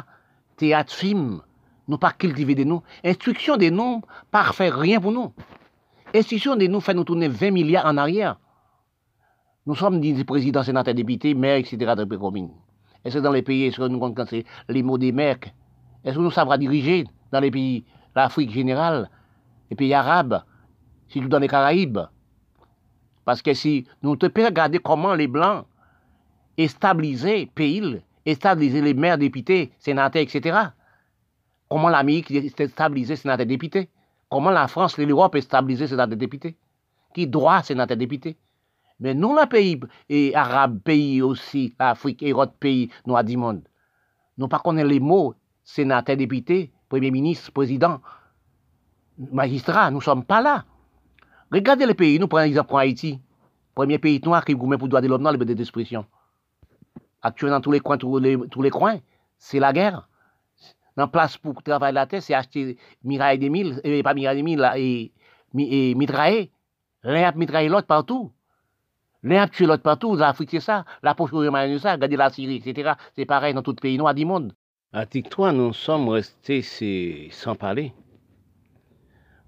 Théâtre, film, nous pas cultiver de nous. Instruction de nous, pas faire rien pour nous. Instruction de nous fait nous tourner 20 milliards en arrière. Nous sommes des présidents, sénateurs, députés, maires, etc. de la commune. Est-ce que dans les pays, est-ce que nous connaissons les mots des maires Est-ce que nous savons diriger dans les pays, l'Afrique générale, les pays arabes, surtout dans les Caraïbes? Parce que si nous te regarder comment les Blancs et stabiliser le pays, et stabiliser les maires, députés, sénateurs, etc. Comment l'Amérique est stabilisée, sénateurs, députés Comment la France, l'Europe est stabilisée, sénateurs, députés Qui doit sénateurs, députés Mais nous, les pays et arabes, pays aussi, l'Afrique et autres pays noirs du monde, nous pas connaître les mots sénateur, député, premier ministre, président, magistrat, nous ne sommes pas là. Regardez les pays, nous prenons l'exemple Haïti, premier pays noir qui gourmet pour droit de l'homme dans liberté d'expression. Actuellement, dans tous les coins, tous les, tous les coins, c'est la guerre. Dans place pour travailler la terre, c'est acheter miraille des mille, et pas miraille des mille, et, et mitrailler. L'un a mitrailler l'autre partout. Les actuels l'autre partout, l'Afrique c'est ça, la poche c'est ça, regardez la Syrie, etc. C'est pareil dans tout pays noir du monde. Article 3, nous sommes restés sans parler.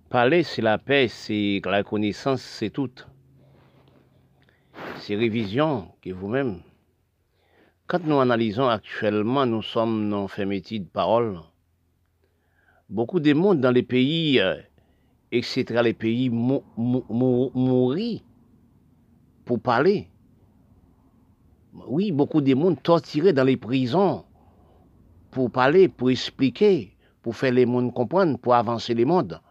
Parler, c'est la paix, c'est la connaissance, c'est tout. C'est révision que vous-même. Quand nous analysons actuellement, nous sommes dans fermeté de parole. Beaucoup de monde dans les pays, euh, etc., les pays mourir pour parler. Oui, beaucoup de monde torturés dans les prisons pour parler, pour expliquer, pour faire les mondes comprendre, pour avancer les mondes.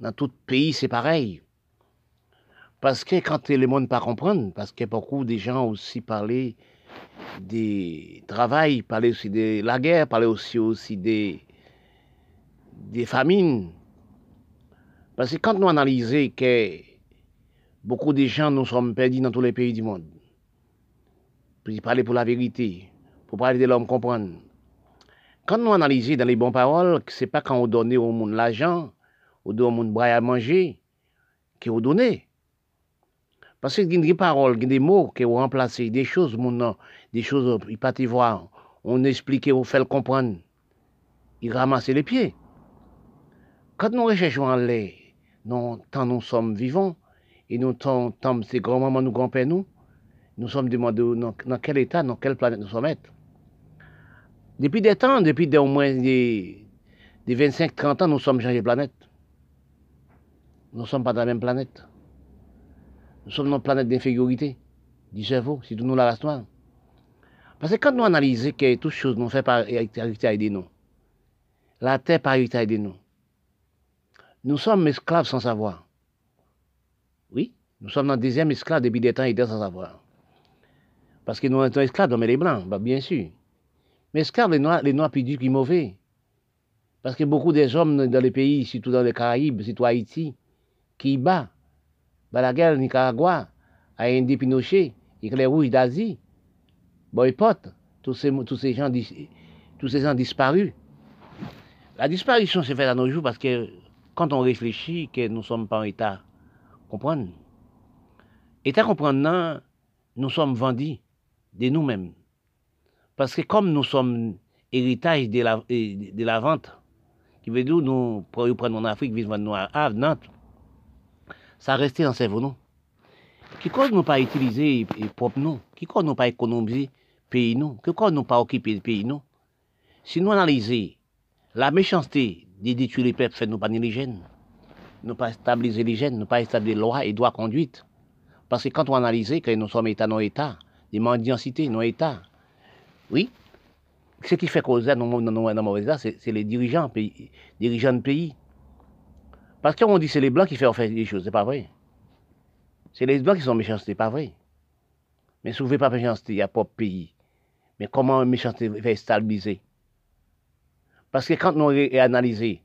Dans tout pays, c'est pareil. Parce que quand les mondes pas parce que beaucoup de gens aussi parlé des travail, parler aussi de la guerre, parler aussi, aussi des, famines. Parce que quand nous analysons que beaucoup de gens nous sommes perdus dans tous les pays du monde, pour parler pour la vérité, pour parler de l'homme comprendre. Quand nous analysons dans les bonnes paroles, ce n'est pas quand on donne au monde l'argent, ou donne au monde à manger, qu'on donne. Parce a des paroles, des mots qui ont remplacé, des choses, mon des choses, il pas voir. On explique, on fait le comprendre. Il ramasse les pieds. Quand nous recherchons l'air, nous, tant nous sommes vivants, et nous, tant, tant ces grands-mamans, nous, grands-pères, nous, nous sommes demandés dans, quel état, dans quelle planète nous sommes. Depuis des temps, depuis au moins des, 25-30 ans, nous sommes changés de planète. Nous ne sommes pas dans la même planète. Nous sommes dans une planète d'infériorité du cerveau, c'est nous la race noire. Parce que quand nous analysons que toutes choses nous fait par héritier de nous, la terre par héritier de nous, nous sommes esclaves sans savoir. Oui, nous sommes dans le deuxième esclave depuis des temps et sans savoir. Parce que nous sommes esclaves mais les blancs, bah, bien sûr. Mais esclaves, les noirs, les noirs plus durs mauvais. Parce que beaucoup des hommes dans les pays, surtout dans les Caraïbes, surtout Haïti, qui battent Balaguer, Nicaragua, Haïti Pinochet, les Rouges d'Asie, boycott, tous ces, tous ces gens, tous ces gens disparus. La disparition s'est faite à nos jours parce que quand on réfléchit que nous ne sommes pas en état, comprendre. État comprendre, nous sommes vendus de nous-mêmes. Parce que comme nous sommes héritage de la, vente, qui veut dire nous prenons en Afrique, vivons nous à Havre, Nantes, ça restait dans cerveau nous. Qui cause nous pas utiliser propre nous, qui cause nous pas économiser pays nous, qui cause nous pas occuper pays nous. Si nous analysons la méchanceté de détruire les peuples, fait nous pas l'hygiène, nous pas stabiliser l'hygiène, nous pas établir lois et droits conduite. Parce que quand on analyse que nous sommes État, non État, des mendiancités, non État, oui, ce qui fait causer dans nos c'est les dirigeants, pays, dirigeants de pays. Parce qu'on dit que c'est les Blancs qui font faire des choses, c'est pas vrai. C'est les Blancs qui sont méchants, c'est pas vrai. Mais si vous ne pas méchanceté, il n'y a pas de pays. Mais comment méchanceté fait stabiliser Parce que quand nous analysons,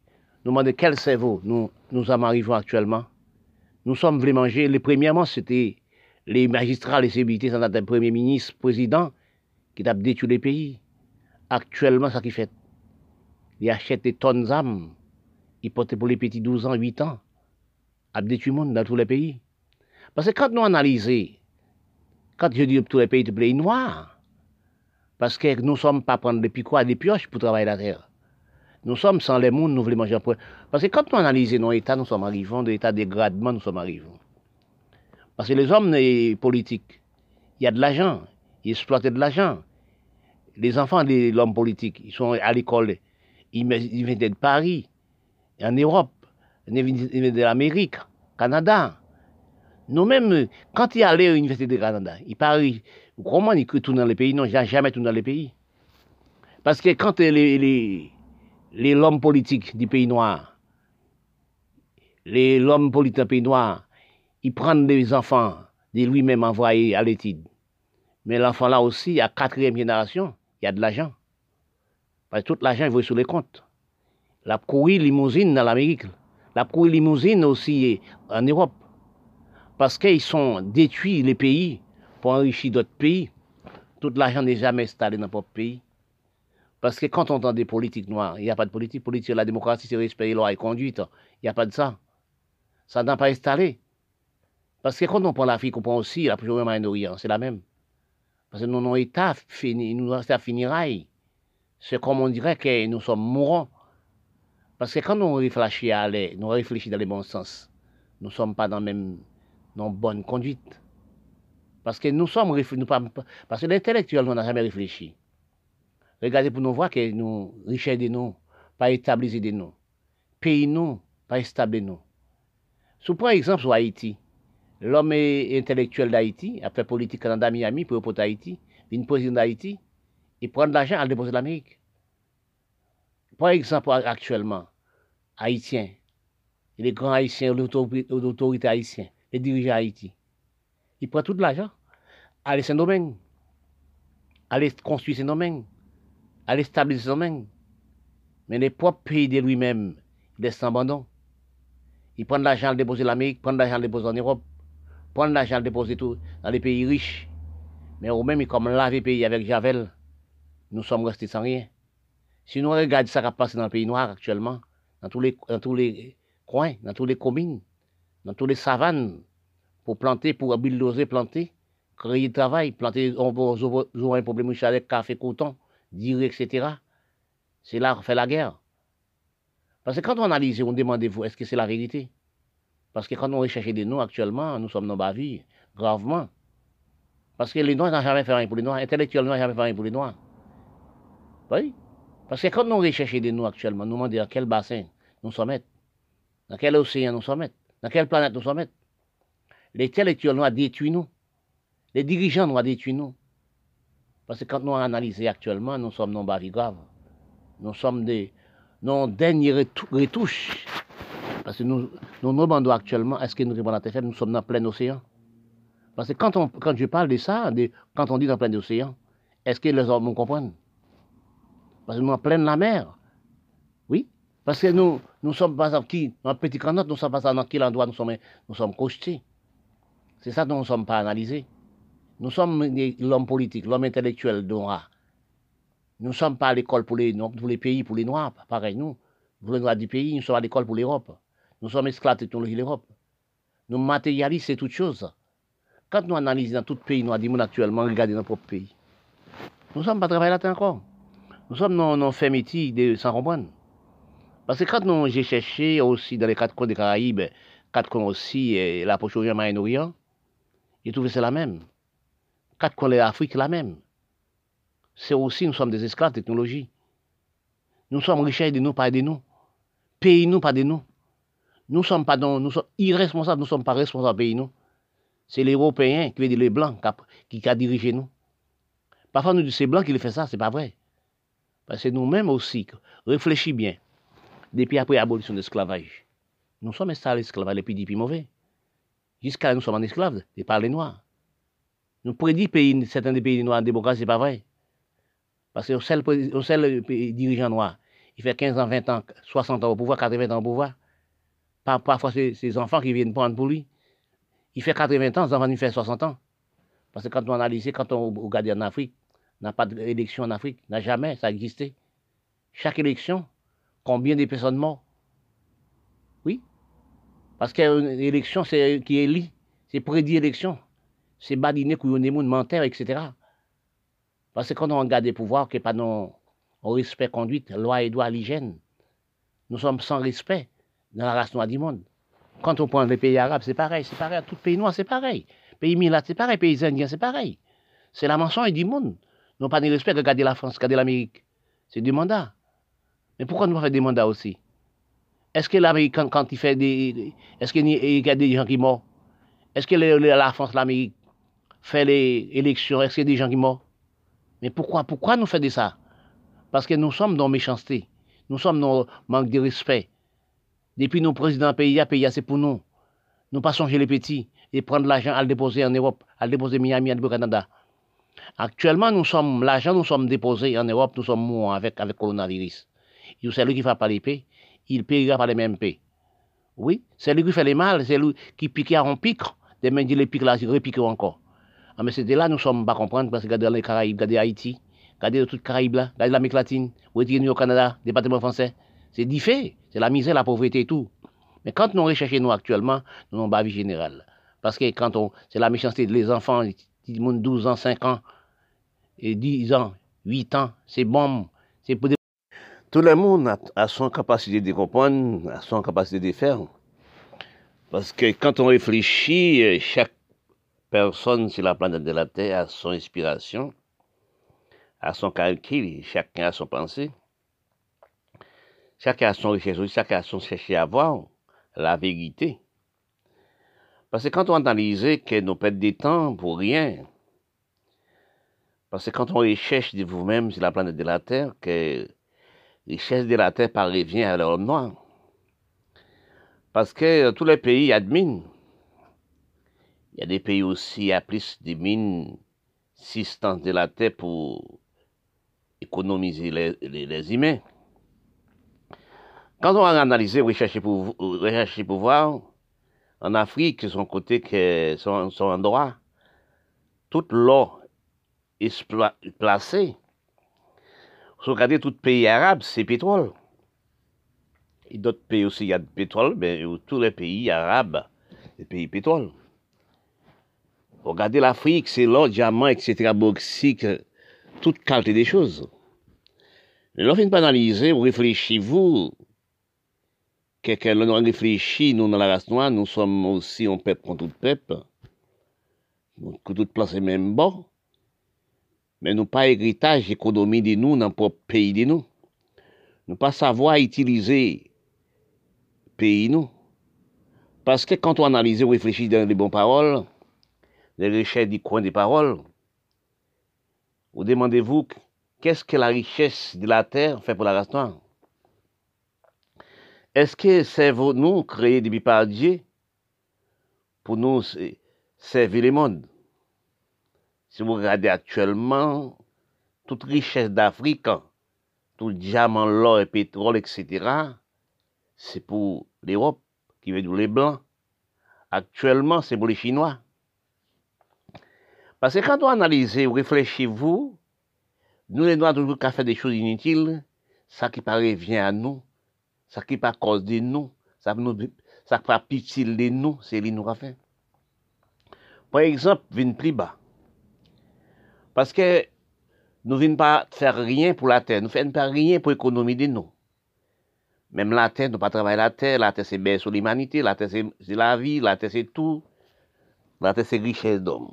nous demandons quel cerveau nous, nous en arrivons actuellement. Nous sommes venus manger, les premièrement, c'était les magistrats, les célébrités, ça a premier ministre, président, qui a détruit les pays. Actuellement, ça qui fait. Ils achètent des tonnes d'âmes il portait pour les petits 12 ans, 8 ans, à le dans tous les pays. Parce que quand nous analysons, quand je dis tous les pays, tous les pays noirs, parce que nous ne sommes pas prendre des picots, des pioches pour travailler la terre. Nous sommes sans les mondes, nous voulons manger un peu. Parce que quand nous analysons nos états, nous sommes arrivés, de l'état de dégradement, nous sommes arrivés. Parce que les hommes politiques, il y a de l'argent, ils exploitent de l'argent. Les enfants de l'homme politique, ils sont à l'école, ils viennent de Paris, en Europe, de l'Amérique, Canada. Nous-mêmes, quand il allait à l'Université de Canada, il parlait, comment il tourne dans les pays Non, n'a jamais tourné dans les pays. Parce que quand les, les, les l'homme politique du pays noir, les l'homme politique du pays noir, ils prennent des enfants de lui-même envoyés à l'étude. Mais l'enfant là aussi, à quatrième génération, il y a de l'argent. Parce que tout l'argent, il va sur les comptes. La courir limousine dans l'Amérique. La courir limousine aussi en Europe. Parce qu'ils sont détruits les pays pour enrichir d'autres pays. Tout l'argent n'est jamais installé dans notre pays. Parce que quand on entend des politiques noires, il n'y a pas de politique. Politique, la démocratie, c'est respect lois et conduite. Il n'y a pas de ça. Ça n'a pas installé. Parce que quand on prend l'Afrique, on prend aussi la au Moyen-Orient, c'est la même. Parce que nos États fini, nous ça finiraille. C'est comme on dirait que nous sommes mourants. Parce que quand on réfléchit à aller, nous réfléchissons dans le bon sens. Nous ne sommes pas dans la même dans bonne conduite. Parce que nous sommes nous parce que l'intellectuel n'a jamais réfléchi. Regardez pour nous voir que nous, richesse de nous, pas établis de nous. Pays nous, pas stable nous. Sous par exemple sur Haïti, l'homme intellectuel d'Haïti a fait politique Canada Miami pour pour Haïti, une président d'Haïti, il prend de l'argent à déposer l'Amérique. Par exemple, actuellement, Haïtiens, les grands Haïtiens, l'autorité haïtienne, les dirigeants Haïti, ils prennent tout l'argent, aller Saint-Domingue, aller construire Saint-Domingue, aller stabiliser Saint-Domingue. Mais les propres pays de lui-même, il laissent abandon. Ils prennent l'argent, le déposer l'Amérique, prennent l'argent, le déposer en Europe, prennent l'argent, le déposer dans les pays riches. Mais au même, comme laver pays avec Javel, nous sommes restés sans rien. Si nous regardons ce qui se passe dans le pays noir actuellement, dans tous les, dans tous les coins, dans toutes les communes, dans toutes les savanes, pour planter, pour bulldozer, planter, créer du travail, planter, on va un problème avec café, coton, dire, etc. C'est là fait la guerre. Parce que quand on analyse, on demande vous, est-ce que c'est la vérité? Parce que quand on recherche des noms actuellement, nous sommes dans la vie, gravement. Parce que les Noirs n'ont jamais fait rien pour les Noirs, intellectuellement, n'ont jamais fait rien pour les Noirs. Oui? Parce que quand on recherche des noms actuellement, nous demandons dans quel bassin? Nous sommes dans quel océan nous sommes? Dans quelle planète nous sommes? Les intellectuels nous ont détruit nous. Les dirigeants nous ont détruit nous. Parce que quand nous analysons actuellement, nous sommes dans la vie grave. Nous sommes des nos dernières retouches. Parce que nous nous demandons actuellement, est-ce que nous à nous sommes dans plein océan Parce que quand, quand je parle de ça, quand on dit dans plein océan, est-ce que les hommes nous comprennent? Parce que nous sommes en pleine la mer. Parce que nous, nous sommes pas en qui Dans petit canot, nous sommes pas dans quel endroit nous sommes, nous sommes C'est ça dont nous ne sommes pas analysés. Nous sommes l'homme politique, l'homme intellectuel noir. Nous ne sommes pas à l'école pour les, pour les pays, pour les Noirs, pareil nous. Pour les Noirs du pays, nous sommes à l'école pour l'Europe. Nous sommes esclaves de technologie l'Europe. Nous matérialisons c'est toute chose. Quand nous analysons dans tout pays nous dit actuellement, regardez notre propre pays. Nous ne sommes pas travaillés là encore. Nous sommes dans nos faits métiers de sans comprendre. Parce que quand j'ai cherché aussi dans les quatre coins des Caraïbes, quatre coins aussi, et la poche au Moyen-Orient, j'ai trouvé c'est la même. Quatre coins de l'Afrique, la même c'est aussi, nous sommes des esclaves de technologie. Nous sommes richesses de nous, pas de nous. Pays nous, pas de nous. Nous sommes pas nous sommes irresponsables, nous ne sommes pas responsables pays nous. C'est les Européens qui veut dire les Blancs qui, qui a dirigé nous. Parfois, nous disons c'est Blanc qui le fait ça, c'est pas vrai. Parce que nous-mêmes aussi, réfléchis bien, depuis après l'abolition de l'esclavage, nous sommes installés l'esclavage depuis depuis mauvais. Jusqu'à nous sommes en esclaves, de par les Noirs. Nous prédit pays, certains des pays noirs en démocratie, c'est pas vrai. Parce que le seul, dirigeant noir, il fait 15 ans, 20 ans, 60 ans au pouvoir, 80 ans au pouvoir. Parfois, c'est ses enfants qui viennent prendre pour lui. Il fait 80 ans, les enfants lui font 60 ans. Parce que quand on analyse, quand on regarde en Afrique, n'a pas d'élection en Afrique, n'a jamais, ça a existé. Chaque élection, combien de personnes mortes Oui. Parce qu'une élection, c'est qui élit, c'est prédit élection. C'est badiner, couillonner, menteur, etc. Parce que quand on regarde les pouvoirs, qui pas non respect conduite, loi et droit, l'hygiène, nous sommes sans respect dans la race noire du monde. Quand on prend les pays arabes, c'est pareil, c'est pareil, tout pays noir, c'est pareil. Pays milat, c'est pareil, pays indiens, c'est pareil. C'est la mensonge du monde. Nous pas de respect, regardez la France, regardez l'Amérique. C'est du mandat. Mais pourquoi nous faire des mandats aussi? Est-ce que l'Amérique, quand, il fait des. Est-ce qu'il y a des gens qui meurent? Est-ce que la France, l'Amérique, fait les élections? Est-ce qu'il y a des gens qui meurent? Mais pourquoi, pourquoi nous faisons ça? Parce que nous sommes dans méchanceté. Nous sommes dans manque de respect. Depuis nos présidents pays, pays c'est pour nous. Nous pas changer les petits et prendre l'argent à le déposer en Europe, à le déposer Miami, à le Canada. Actuellement, nous sommes, l'argent nous sommes déposés en Europe, nous sommes morts avec, avec coronavirus. Et c'est lui qui pas les paix, il payera par les mêmes paix. Oui, c'est lui qui fait les mal, c'est lui qui pique en pique, des mains les pique là, il repique encore. Ah, mais c'était là, nous sommes pas comprendre, parce que regardez les Caraïbes, regardez Haïti, regardez toutes les Caraïbes là, regardez l'Amérique latine, retirez-nous au Canada, département français. C'est différent, c'est la misère, la pauvreté et tout. Mais quand nous recherchons nous actuellement, nous n'avons pas vie générale. Parce que quand on. C'est la méchanceté des enfants, 12 ans, 5 ans, et 10 ans, 8 ans, c'est bon. C'est pour Tout le monde a, son capacité de comprendre, a son capacité de faire. Parce que quand on réfléchit, chaque personne sur la planète de la Terre a son inspiration, a son calcul, chacun a son pensée. Chacun a son recherche, chacun a son chercher à voir la vérité. Parce que quand on analyse que nous perdons des temps pour rien, parce que quand on recherche de vous-même sur la planète de la Terre, que richesse de la Terre parvient à l'or noir. Parce que tous les pays adminent. Il y a des pays aussi à plus de mines substances de la Terre pour économiser les, les, humains. Quand on a analysé, recherché pour, rechercher pouvoir, en Afrique, son côté, que son, son endroit, toute l'eau est placée. Si vous regardez tout pays arabe, c'est pétrole. Et d'autres pays aussi, il y a du pétrole, mais tous les pays arabes, c'est pays pétrole. Regardez l'Afrique, c'est l'or, diamant, etc., bauxite, toute qualité des choses. Mais lorsqu'on pas analyser, vous réfléchissez-vous, quelqu'un nous réfléchit, nous, dans la race noire, nous sommes aussi un peuple contre tout peuple. Que toute place est même bon. Mais nous pas héritage économie de nous dans notre pays de nous. Nous pas savoir utiliser pays nous. Parce que quand on analyse ou réfléchit dans les bonnes paroles, les richesses du coin des paroles, vous demandez-vous qu'est-ce que la richesse de la terre fait pour la race Est-ce que c'est nous créés depuis par Dieu pour nous servir le monde? Si vous regardez actuellement, toute richesse d'Afrique, tout diamant, l'or et pétrole, etc., c'est pour l'Europe qui veut dire les Blancs. Actuellement, c'est pour les Chinois. Parce que quand on analyse ou réfléchissez-vous, nous les Noirs toujours qu'à faire des choses inutiles, ça qui paraît vient à nous, ça qui pas cause de nous, ça nous, ça pas pitié de nous, c'est lui nous a fait. Par exemple, vin. Paske nou vin pa fèr riyen pou la tè, nou fèn pa riyen pou ekonomi din nou. Mem la tè, nou pa travay la tè, la tè se bè sou l'imanite, la tè se la vi, la tè se tou, la tè se richèz dom.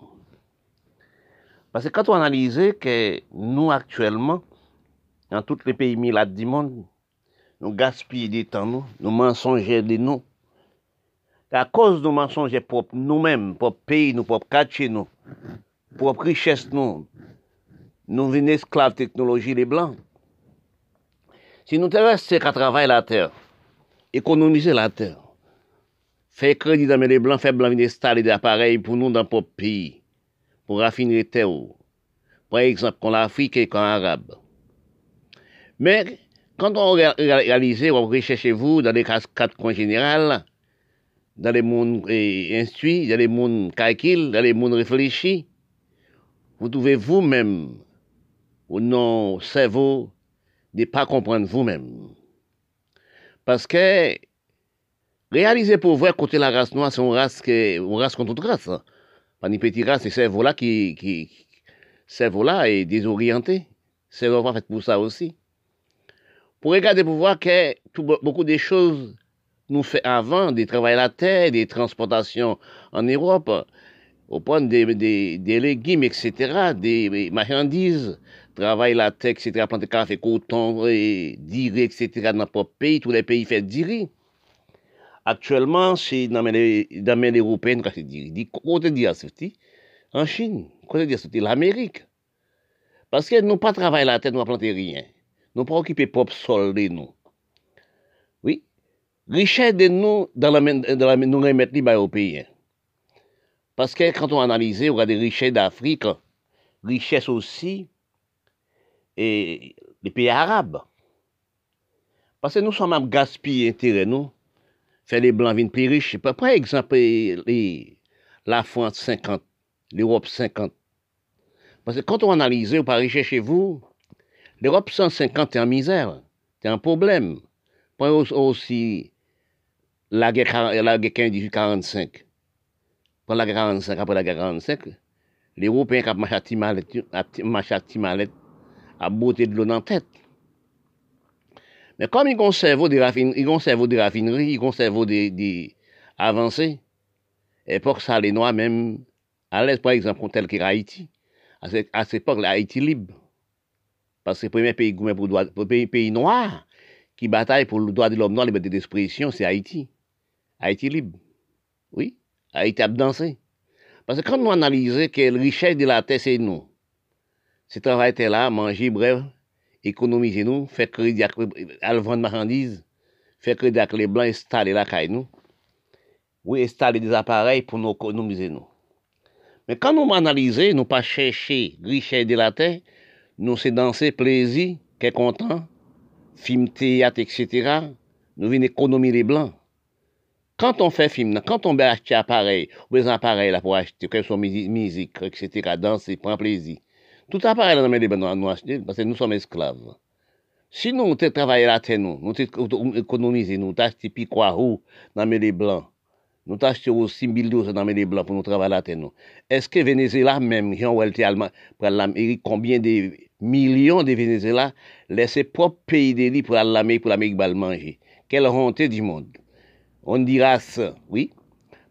Paske kato analize ke nou aktuelman, nan tout le peyi mi la di moun, nou gaspye di tan nou, nou mensonje di nou, ka koz nou mensonje pop nou men, pop peyi nou, pop kache nou, propre richesse, nous, nous venons esclaves technologie les blancs. Si nous restons qu'à travailler la terre, économiser la terre, faire crédit dans les blancs, faire blancs installer des appareils pour nous dans notre pays, pour raffiner les terres, par exemple, comme l'Afrique et comme l'Arabe. Mais, quand on réalise, on recherche vous dans les quatre coins généraux, dans les mondes instruits, dans les mondes calculs, dans les mondes réfléchis, vous trouvez vous-même ou non cerveau de pas comprendre vous-même. Parce que réaliser pour vrai côté la race noire, c'est une race, une race contre toute race. Hein. Pas une petite race, c'est cerveau-là qui, qui cerveau-là est désorienté. Cerveau pas fait pour ça aussi. Pour regarder pour voir que beaucoup de choses nous fait avant, des travaux à la terre, des transportations en Europe, au point des, des, des, légumes, etc., des marchandises, travail la terre, etc., planter café, coton, et diré, etc., dans notre pays, tous les pays font diré. Actuellement, c'est dans les, dans les Européens, quand c'est diré, côté diasopti, en Chine, côté diasopti, l'Amérique. Parce que nous pas travailler la terre, nous pas planter rien. Nous pas occuper propre sol de nous. Oui. Richesse de nous, dans la, dans la, nous remettre les pays. Parce que quand on analyse, on a des richesses d'Afrique, richesses aussi, et les pays arabes. Parce que nous sommes à gaspiller intérêt, nous, faire les blancs venir plus riches. Par exemple, la France 50, l'Europe 50. Parce que quand on analyse, on peut chez vous, l'Europe 150 est en misère, c'est un problème. Point aussi la guerre, la guerre 1845. kon la 45, apre la 45, l'Européen kap macha ti malet, macha ti malet, ap bote de l'eau nan tèt. Men kom y kon servo de rafinerie, y kon servo de avansè, epok sa le noa menm, alèz, par exemple, kon tel ki Haïti, a sepok la Haïti libe. Pas se premè peyi goumen pou peyi noa, ki bataye pou l'doi de l'homme noa, libe de despresyon, se Haïti. Haïti libe. Oui. Haïti a dansé. Parce que quand nous analysons que la richesse de la terre, c'est nous. Ce travail là, manger, bref, économiser nous, faire crédit à vente marchandises, faire crédit avec les blancs, installer la caille nous. Oui, installer des appareils pour nous économiser nous. Mais quand nous analysons, nous pas chercher richesse de la terre, nous c'est danser plaisir, qu'est content, film théâtre, etc. Nous venons économiser les blancs. Quand on fait film, quand on va acheter appareil, ou des appareils là pour acheter, quelles sont musique, etc., danser, prendre plaisir. Tout appareil là, nous nous acheter, parce que nous sommes esclaves. Si nous, te travaillé la terre, nous, nous, te économiser, nous, t'acheter piquois roux, dans les blancs. Nous t'achetons aussi 1200 dans les blancs pour nous travailler la terre, nous. Est-ce que Venezuela même, Jean Welty Allemand, pour l'Amérique, combien de millions de Venezuela laissent propre pays d'élite pour l'Amérique, pour l'Amérique, pour manger? Quelle honte du monde! On dira ça, oui.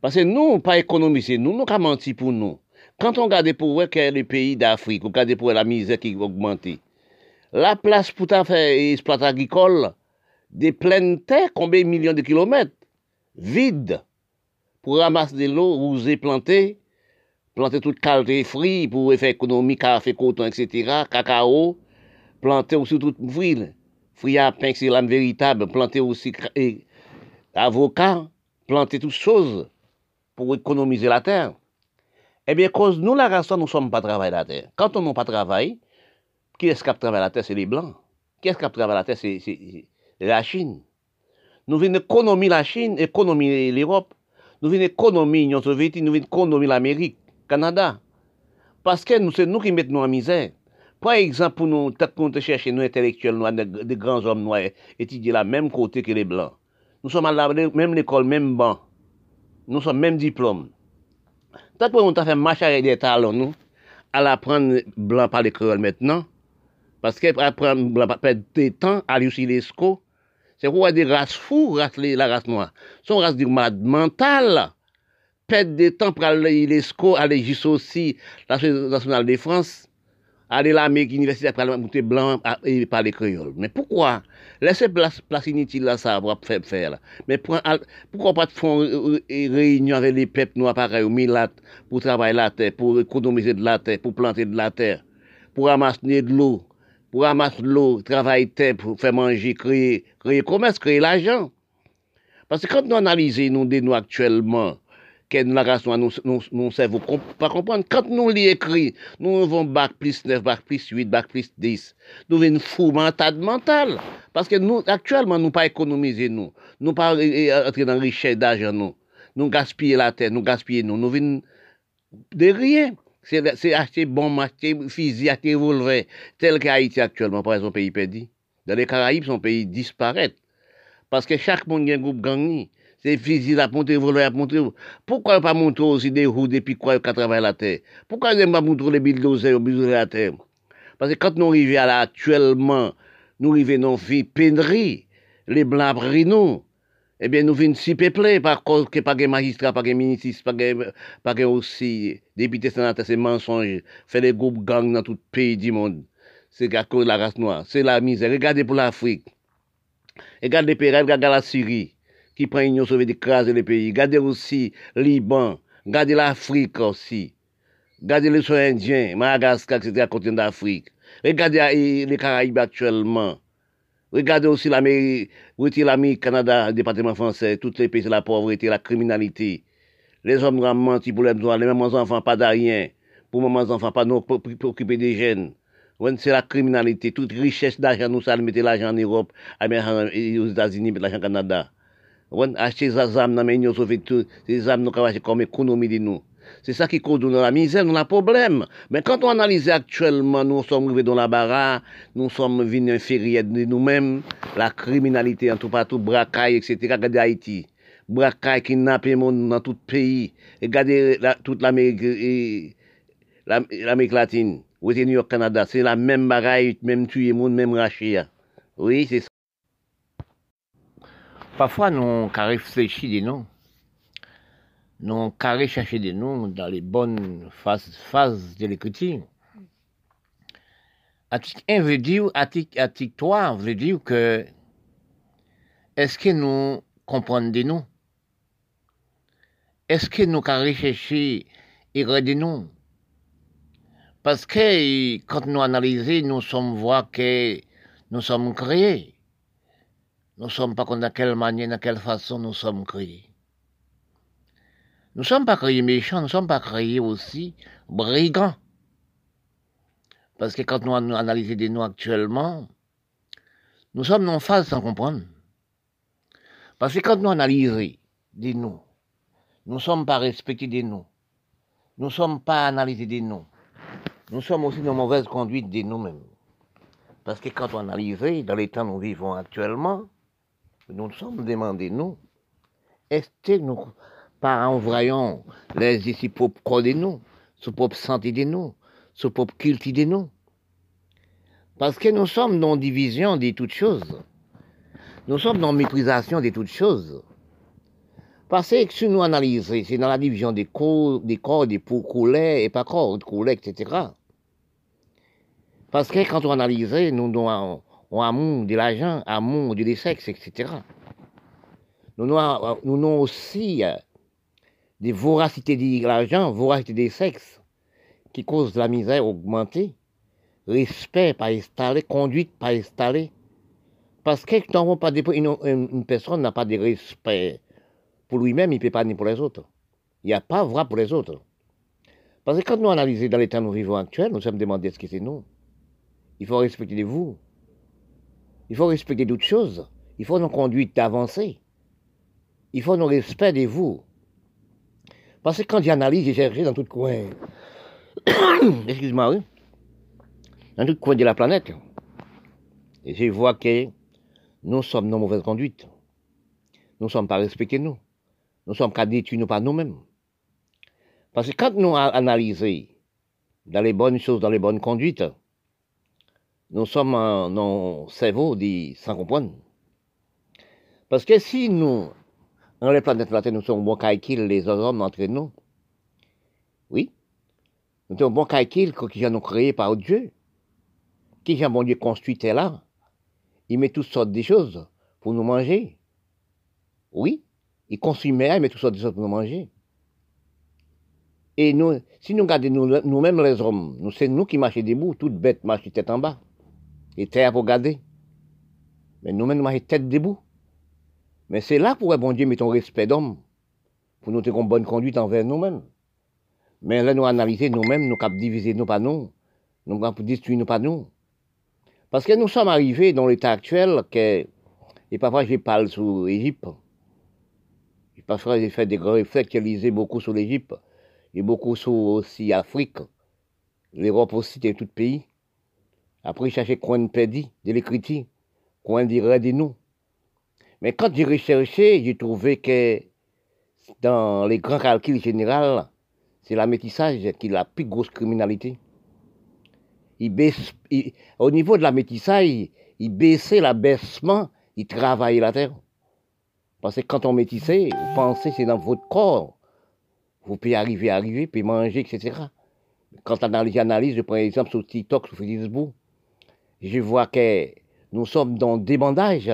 Parce que nous, pas économiser, nous, nous avons menti pour nous. Quand on regarde pour voir que les pays d'Afrique, on regarde pour la misère qui augmente, la place pour faire exploiter agricole, des pleines terres, combien de millions de kilomètres, vides, pour ramasser de l'eau, vous planter, planter toute qualité fruits pour faire économie, café, coton, etc., cacao, planter aussi toute fruits, fruits à pain, c'est l'âme véritable, planter aussi avocats, planter toutes choses pour économiser la terre. Eh bien, cause nous, la race, nous ne sommes pas travailler la terre. Quand on n'a pas travaillé, qui est-ce qui travaille la terre? C'est les Blancs. Qui est-ce qui travaille la terre? C'est la Chine. Nous venons économiser la Chine, économiser l'Europe. Nous venons économiser l'Union soviétique, nous venons économiser l'Amérique, Canada. Parce que nous, c'est nous qui mettons nous en misère. Par exemple, pour nous, nous chercher nos intellectuels noirs, des grands hommes noirs, étudier la même côté que les Blancs. Nous sommes à la même l'école, même banc. Nous sommes même diplôme. Tant qu'on t'a fait marcher avec des talons, nous, à la prendre blanc par l'école maintenant, parce qu'elle prendre blanc par des temps à l'UCLESCO, c'est quoi des races fous, race, la race noire. Son race du malade mental. Pète des temps pour l'UNESCO, à l'EGIS aussi, la Nationale de France. Aller à l'Amérique universitaire pour monter blanc et parler créole. Mais pourquoi? Laissez place, inutile là, ça, pour faire faire. Mais pourquoi pas faire une réunion avec les peuples noirs pareil, au Milat, pour travailler la terre, pour économiser de la terre, pour planter de la terre, pour ramasser de l'eau, pour ramasser de l'eau, travailler terre, pour faire manger, créer, créer commerce, créer l'argent. Parce que quand nous analysons nous, nous actuellement, que nous nous, nous, nous savons pas comprendre. Quand nous les écrit, nous avons bac plus 9, bac plus 8, bac plus 10. Nous venons fou mental mental. Parce que nous, actuellement, nous pas économiser nous. Nous pas entrer dans richesse d'argent nous. Nous gaspiller la terre, nous gaspiller nous. Nous venons de rien. C'est acheter bon, acheter fusil, acheter revolver. Tel qu'Haïti actuellement, par exemple, pays perdu. Dans les Caraïbes, son pays disparaît. Parce que chaque monde a un groupe gagné. Se fizil ap montre, volo ap montre. Poukwa yo pa montre osi de hou depi kwa yo ka travay la ter? Poukwa yo pa montre le bildoze yo bizoure la ter? Pase kat nou rive ala aktuelman, nou rive nou fi penri, le blan ap rinou, ebyen nou vin si peple, pa kol ke pa gen magistra, pa gen ministis, pa gen, pa gen osi depite senate se mensonj, fe de goup gang nan tout peyi di moun. Se kakou la rase noa, se la mizè, regade pou l'Afrique, regade le Pérez, regade la Syrie, qui prend l'Union soviétique d'écraser les pays. Gardez aussi Liban, gardez l'Afrique aussi. Gardez les soins indiens, Madagascar, etc., continent d'Afrique. Regardez les Caraïbes actuellement. Regardez aussi l'Amérique, l'Amérique, Canada, le département français, tous les pays, la pauvreté, la criminalité. Les hommes ont menti pour les besoins, les mêmes enfants, pas d'arien. Pour les mêmes enfants, pas nous pour, occuper des jeunes. C'est la criminalité, toute richesse d'argent, nous, ça, mettre l'argent en Europe, aux États-Unis, l'argent au Canada. On acheter des âmes dans l'Union soviétique, ces âmes nous comme économie nous. C'est ça qui cause dans la misère, nous avons problème. Mais quand on analyse actuellement, nous sommes arrivés dans la barre, nous sommes venus inférieurs de nous-mêmes, la criminalité en tout partout, bracaille, etc., regardez Haïti. brakay, kidnappé monde dans tout pays. Regardez toute l'Amérique l'Amérique latine. Ou New York, Canada. C'est la même bagaille, même tuer monde, même racher. hein. Oui, c'est ça. Parfois, nous, on réfléchir des noms. Nous, on chercher des noms dans les bonnes phases, phases de l'écriture. Article 1 veut dire, article, article 3 veut dire que est-ce que nous comprenons des noms? Est-ce que nous pouvons rechercher et des noms? Parce que quand nous analysons, nous sommes voir que nous sommes créés. Nous ne sommes pas dans quelle manière, dans quelle façon nous sommes créés. Nous ne sommes pas créés méchants, nous ne sommes pas créés aussi brigands. Parce que quand nous analysons des noms actuellement, nous sommes en phase sans comprendre. Parce que quand nous analysons des noms, nous ne sommes pas respectés des noms. Nous ne sommes pas analysés des noms. Nous sommes aussi dans mauvaise conduite des nous-mêmes. Parce que quand on analyse, dans les temps où nous vivons actuellement, nous nous sommes demandé, nous, est-ce que nous, par envoyant les ici propres corps de nous, sous propre santé de nous, sous propre culte de nous? Parce que nous sommes dans division de toutes choses. Nous sommes dans méprisation de toutes choses. Parce que si nous analysons, c'est dans la division des corps, des corps, des pour couleurs et pas corps, couleurs, etc. Parce que quand on analyse, nous avons un amour de l'argent, amour du sexe, etc. Nous avons, aussi euh, des voracités de l'argent, voracité des sexes, qui causent la misère augmentée, respect pas installé, conduite pas installée. Parce que quand pas de, une, personne n'a pas de respect pour lui-même, il ne peut pas ni pour les autres. Il n'y a pas vrai pour les autres. Parce que quand nous analysons dans l'état où nous vivons actuel, nous sommes demandés ce que c'est nous. Il faut respecter vous. Il faut respecter d'autres choses. Il faut nos conduites d'avancer. Il faut nos respect de vous. Parce que quand j'analyse, j'ai cherché dans tout coin. Excuse-moi. Dans tout coin de la planète. Et je vois que nous sommes nos mauvaises conduites. Nous ne sommes pas respectés, nous. Nous sommes qu'à détruire nous par nous-mêmes. Parce que quand nous analysons dans les bonnes choses, dans les bonnes conduites, nous sommes en nos cerveau dit sans comprendre. Parce que si nous, dans les planètes la Terre, nous sommes bons calculs, les hommes entre nous, oui, nous sommes bons calculs qui nous créés par Dieu, qui a bon Dieu construit là, il met toutes sortes de choses pour nous manger. Oui, il construit il met toutes sortes de choses pour nous manger. Et nous, si nous regardons nous-mêmes nous les hommes, nous, c'est nous qui marchons debout, toutes bêtes marchent tête en bas terre pour garder. Mais nous-mêmes, nous tête debout. Mais c'est là pour bon Dieu mettre un respect d'homme, pour nous une bonne conduite envers nous-mêmes. Mais là, nous analyser nous-mêmes, nous cap diviser nous pas nous, cap détruire nous pas nous. Parce que nous sommes arrivés dans l'état actuel que, et parfois je parle sur l'Égypte. Parfois j'ai fait des grands réflexes, j'ai lisé beaucoup sur l'Égypte, et beaucoup sur aussi l'Afrique, l'Europe aussi, et tout pays. Après, chercher coin pédi de l'écriture, coin dirait de nous. Mais quand j'ai recherché, j'ai trouvé que dans les grands calculs généraux, c'est la métissage qui est la plus grosse criminalité. Il baisse, au niveau de la métissage, il baissait l'abaissement, il travaillait la terre. Parce que quand on métissait, vous pensez c'est dans votre corps. Vous pouvez arriver, arriver, puis manger, etc. Quand on analyse, je prends exemple sur TikTok, sur Facebook, je vois que nous sommes dans des bandages.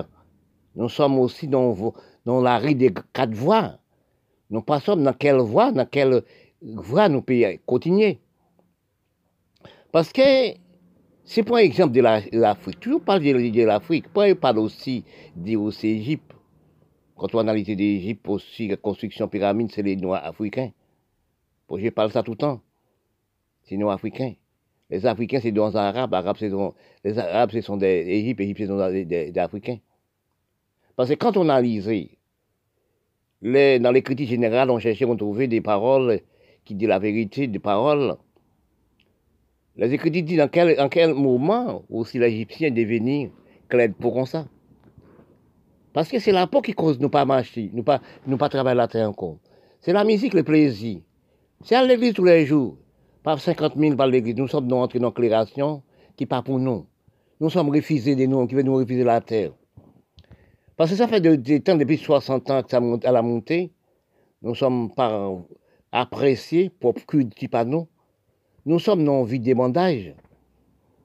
Nous sommes aussi dans, la rue des quatre voies. Nous passons dans quelle voie, dans quelle voie nous pouvons continuer? Parce que, c'est pour exemple de l'Afrique. Toujours parler de, l'Afrique. Pourquoi parle aussi d'Égypte Quand on analyse d'Égypte aussi, la construction pyramide, c'est les Noirs africains. Pour je parle ça tout le temps? C'est les Noirs africains. Les Africains, c'est des Arabes. Arabes, c'est les Arabes, ce sont des Égyptes. Égypte, ce sont des, des, Africains. Parce que quand on analyse, les, dans les critiques générales, on cherchait, on trouvait des paroles qui disent la vérité, des paroles. Les écrits disent dans quel, en quel moment aussi l'Égyptien devenu clair pour ça. Parce que c'est la peau qui cause nous pas marcher, nous pas, nous pas travailler la terre encore. C'est la musique, le plaisir. C'est à l'église tous les jours. Pas 50 000 par l'église. Nous sommes entrés dans l'éclairation qui pas pour nous. Nous sommes refusés des noms qui veulent nous refuser la terre. Parce que ça fait des temps, depuis 60 ans que ça monte à la montée. Nous sommes pas appréciés pour petit pas nous. Nous sommes dans vie de demandage.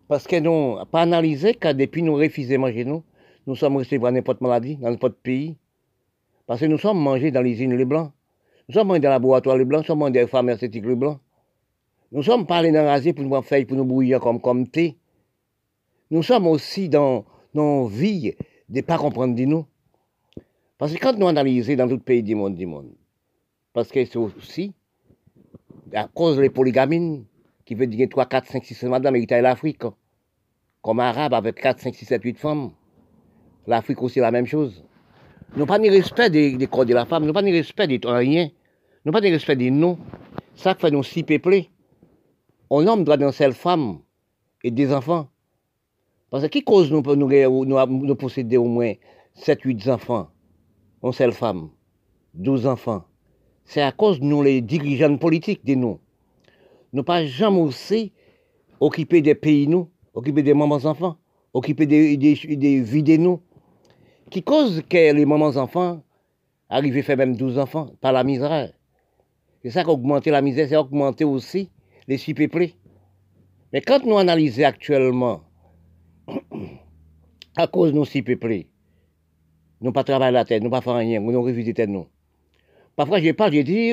Parce que nous pas analysé que depuis nous refusons manger nous, nous sommes restés pour n'importe maladie dans n'importe pays. Parce que nous sommes mangés dans l'usine les blancs. Nous sommes mangés dans le laboratoire les blancs, nous sommes mangés dans les pharmaceutiques les blancs. Nous sommes pas allés dans l'Asie pour nous faire, pour nous bouillir comme, comme thé. Nous sommes aussi dans nos vies de ne pas comprendre de nous. Parce que quand nous analysons dans tout pays du monde, du monde, parce que c'est aussi à cause des polygamines, qui veut dire 3, 4, 5, 6 madame et l'Afrique, comme arabe avec 4, 5, 6, 7, 8 femmes. L'Afrique aussi la même chose. Nous pas ni respect des, des corps de la femme, nous pas ni respect des rien, nous pas ni respect des noms. Ça fait nous si peuplés. Un homme doit d'une seule femme et des enfants. Parce que qui cause nous, posséder au moins 7, 8 enfants, une seule femme, 12 enfants C'est à cause de nous, les dirigeants politiques de nous. Nous pas jamais aussi occuper des pays, nous, occuper des mamans enfants, occuper des, des, des vies de nous. Qui cause que les mamans enfants arrivent à faire même 12 enfants par la misère? C'est ça qui augmente la misère, c'est augmenter aussi les six peuplés. Mais quand nous analysons actuellement à cause de nos six peuplés. Nous pas travailler la terre, nous pas faire rien, nous refusé tête nous. Parfois, je parle, je dis,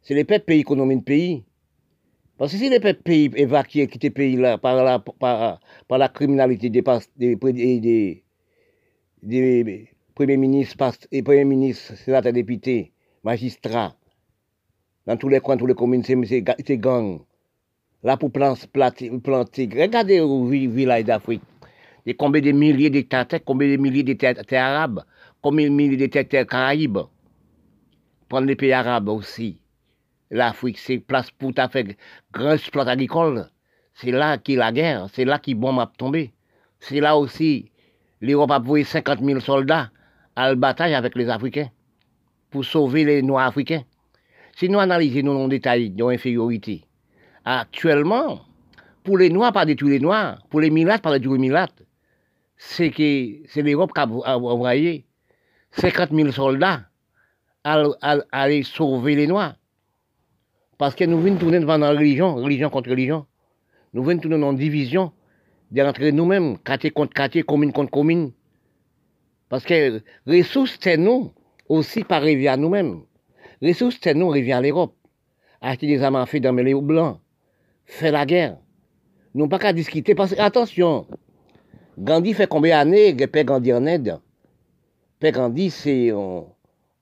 c'est les peuples pays économiques de pays. Parce que si les peuples pays évacués, quittent pays là par la, par, la criminalité des premiers ministres, et premiers ministres, sénateurs, députés, magistrats, dans tous les coins, tous les communes, c'est gang. Là, pour planter. Regardez au village d'Afrique. Il y a combien de milliers de terres, combien de milliers de terres, arabes, combien de milliers de terres, caraïbes? Prendre les pays arabes aussi. L'Afrique, c'est place pour faire grand exploit agricole. C'est là qui la guerre, c'est là qui bombe a tombé. C'est là aussi, l'Europe a voué 50 000 soldats à la bataille avec les Africains pour sauver les Noirs africains. Si nous analysons nos détails de infériorité, actuellement, pour les Noirs, pas détruire les Noirs, pour les Milates, pas détruire les Milates, c'est que c'est l'Europe qui a envoyé 50 000 soldats à, aller sauver les Noirs. Parce que nous venons tourner devant la religion, religion contre religion. Nous venons tourner une division d'entrer nous-mêmes, quartier contre quartier, commune contre commune. Parce que ressources, c'est nous, aussi par revient à nous-mêmes. Ressources, c'est nous, revient à l'Europe. Acheter des armes à feu dans les blancs, faire la guerre. Nous pas qu'à discuter, parce que, attention, Gandhi fait combien d'années que Père Gandhi en Inde Père Gandhi, c'est un,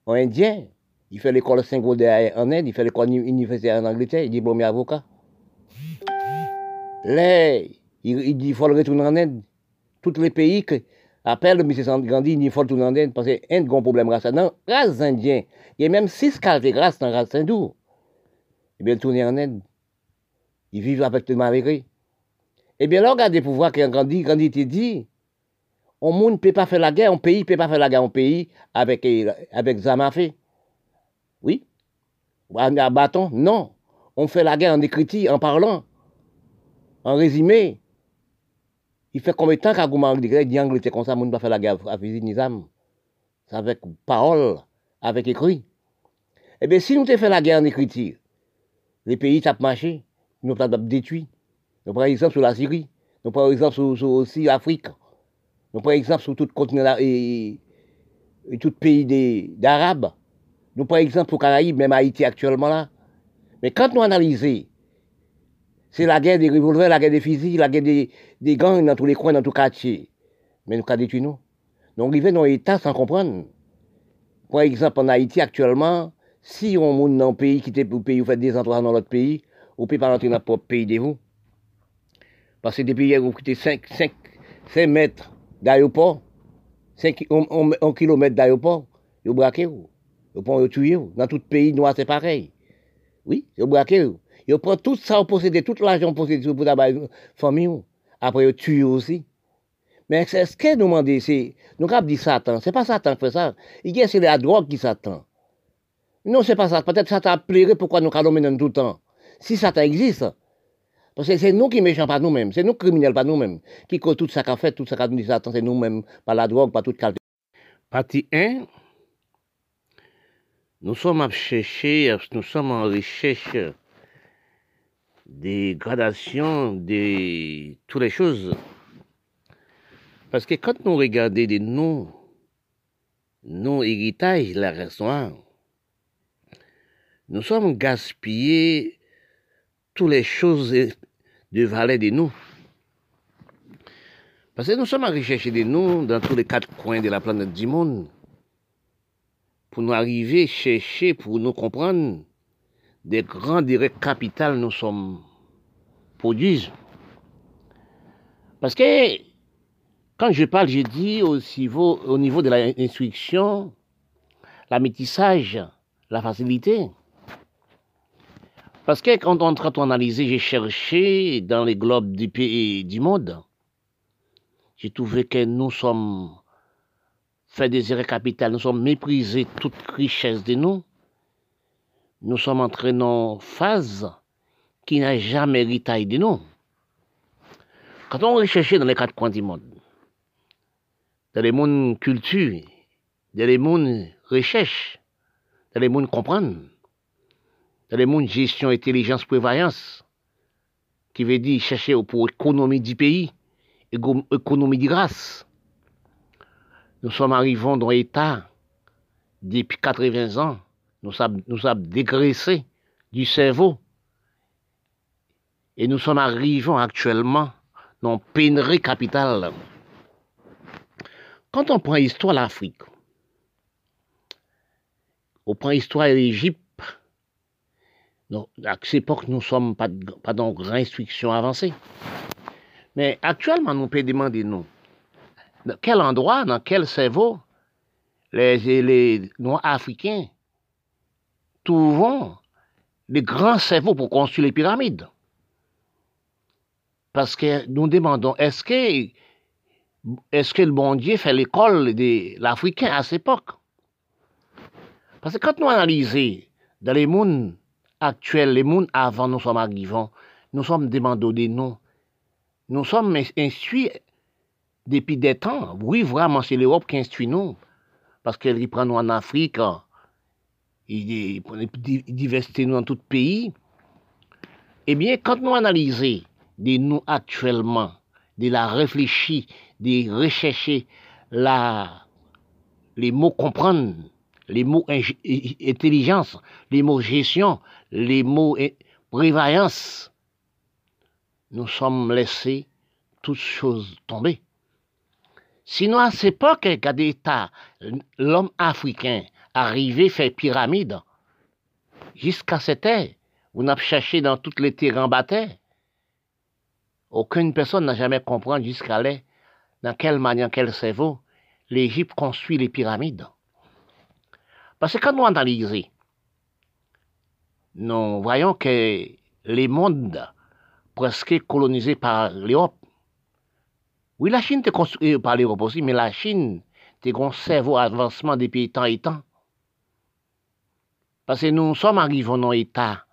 Indien. Il fait l'école secondaire en Inde, il fait l'école universitaire en Angleterre, il est diplômé avocat. Là, il, il dit qu'il faut le retourner en Inde. Tous les pays qui appellent M. Gandhi, il faut le retourner en Inde parce qu'il y a un problème grâce à Non, race indien. Il y a même six quartiers grâce dans la race hindoue. Eh bien, il tourne en Inde. Ils vivent avec le malgré. Eh bien, là, regardez pour voir quand Gandhi, Gandhi te dit, on ne peut pas faire la guerre, un pays ne peut pas faire la guerre, un pays avec, avec Zamafé. Oui. Un bâton, non. On fait la guerre en écriture, en parlant, en résumé. Il fait combien de temps qu'Agouman dit Angleterre comme ça, on ne peut pas faire la guerre à Visite Nizam? Avec parole, avec écrit. Eh bien, si nous te fait la guerre en écriture, les pays tapent marché, nous pas détruit. Nous prenons exemple sur la Syrie. Nous prenons exemple sur, aussi l'Afrique. Nous prenons exemple sur tout le continent et, et tout pays d'Arabes. Nous prenons exemple sur Caraïbes, même Haïti actuellement là. Mais quand nous analysons, c'est la guerre des revolvers, la guerre des fusils, la guerre des, gangs dans tous les coins, dans tous les quartiers. Mais nous, avons détruit nous. Nous arrivons dans l'État sans comprendre. Par exemple, en Haïti actuellement, si on monte dans un pays qui était pour pays, vous faites des endroits dans l'autre pays, on ne peut pas rentrer dans notre pays de vous. Parce que depuis hier, vous coûtez 5, 5, 5 mètres d'aéroport, 5 1 km d'aéroport, vous braquez vous. Vous pouvez tuer vous. Dans tout pays noir, c'est pareil. Oui, vous braquez vous. Vous prenez tout ça, vous possédez tout l'argent possédé pour la famille. Après, vous tuez aussi. Mais ce que nous demandons, c'est, nous avons dit Satan, c'est pas Satan qui fait ça. Il dit c'est la drogue qui Satan. Non, c'est pas ça. Peut-être Satan a plairé pourquoi nous calomnions tout le temps? Si Satan existe, parce que c'est nous qui méchants, pas nous-mêmes. C'est nous criminels, pas nous-mêmes. Qui cause tout ça qu'a fait, tout ça qu'a dit Satan, c'est nous-mêmes, par la drogue, par toute qualité. Partie 1. Nous sommes à chercher, nous sommes en recherche des gradations de toutes les choses. Parce que quand nous regardons de nos, nos héritages, la restaurant, nous sommes gaspillés toutes les choses de valeur de nous. Parce que nous sommes à rechercher de nous dans tous les quatre coins de la planète du monde pour nous arriver, chercher, pour nous comprendre des grands directs capitales nous sommes produisent. Parce que quand je parle, je dis au niveau, au niveau de l'instruction, la métissage, la facilité. Parce que quand on traite d'analyser, j'ai cherché dans les globes du pays du monde, j'ai trouvé que nous sommes fait désirer capital, nous sommes méprisés toute richesse de nous. Nous sommes entrés dans une phase qui n'a jamais hérité de nous. Quand on recherche dans les quatre coins du monde, dans les mondes culture, dans les mondes recherche, dans les mondes comprendre, dans les mondes gestion, intelligence, prévoyance, qui veut dire chercher pour l'économie du pays, économie de grâce, nous sommes arrivés dans l'État depuis 80 ans. Nous sommes, nous dégraissés du cerveau. Et nous sommes arrivés actuellement dans pénurie capitale. Quand on prend l'histoire de l'Afrique, on prend l'histoire de l'Égypte, à cette époque, nous ne sommes pas, pas dans grande avancée. Mais actuellement, nous pouvons demander, nous, dans quel endroit, dans quel cerveau, les, Noirs africains trouvent les grands cerveaux pour construire les pyramides? Parce que nous demandons, est-ce que, est-ce que le bon Dieu fait l'école de l'Africain à cette époque? Parce que quand nous analysons dans les mondes actuels, les mondes avant nous sommes arrivés, nous sommes demandés des noms. Nous sommes instruits depuis des temps. Oui, vraiment, c'est l'Europe qui instruit nous. Parce qu'elle prend nous en Afrique, il diversité nous dans tout pays. Eh bien, quand nous analysons de nous actuellement, de la réfléchir, de rechercher la, les mots comprendre, les mots intelligence, les mots gestion, les mots prévoyance, nous sommes laissés toutes choses tomber. Sinon, à cette époque, l'homme africain arrivé fait pyramide, jusqu'à cette heure, vous n'avez cherché dans toutes les terrains batailles. Aucune personne n'a jamais compris jusqu'à là dans quelle manière, quel cerveau, l'Égypte construit les pyramides. Parce que quand nous analysons, nous voyons que les mondes presque colonisés par l'Europe, oui, la Chine était construite par l'Europe aussi, mais la Chine était un cerveau avancement depuis tant et temps. Parce que nous sommes arrivés dans l'État,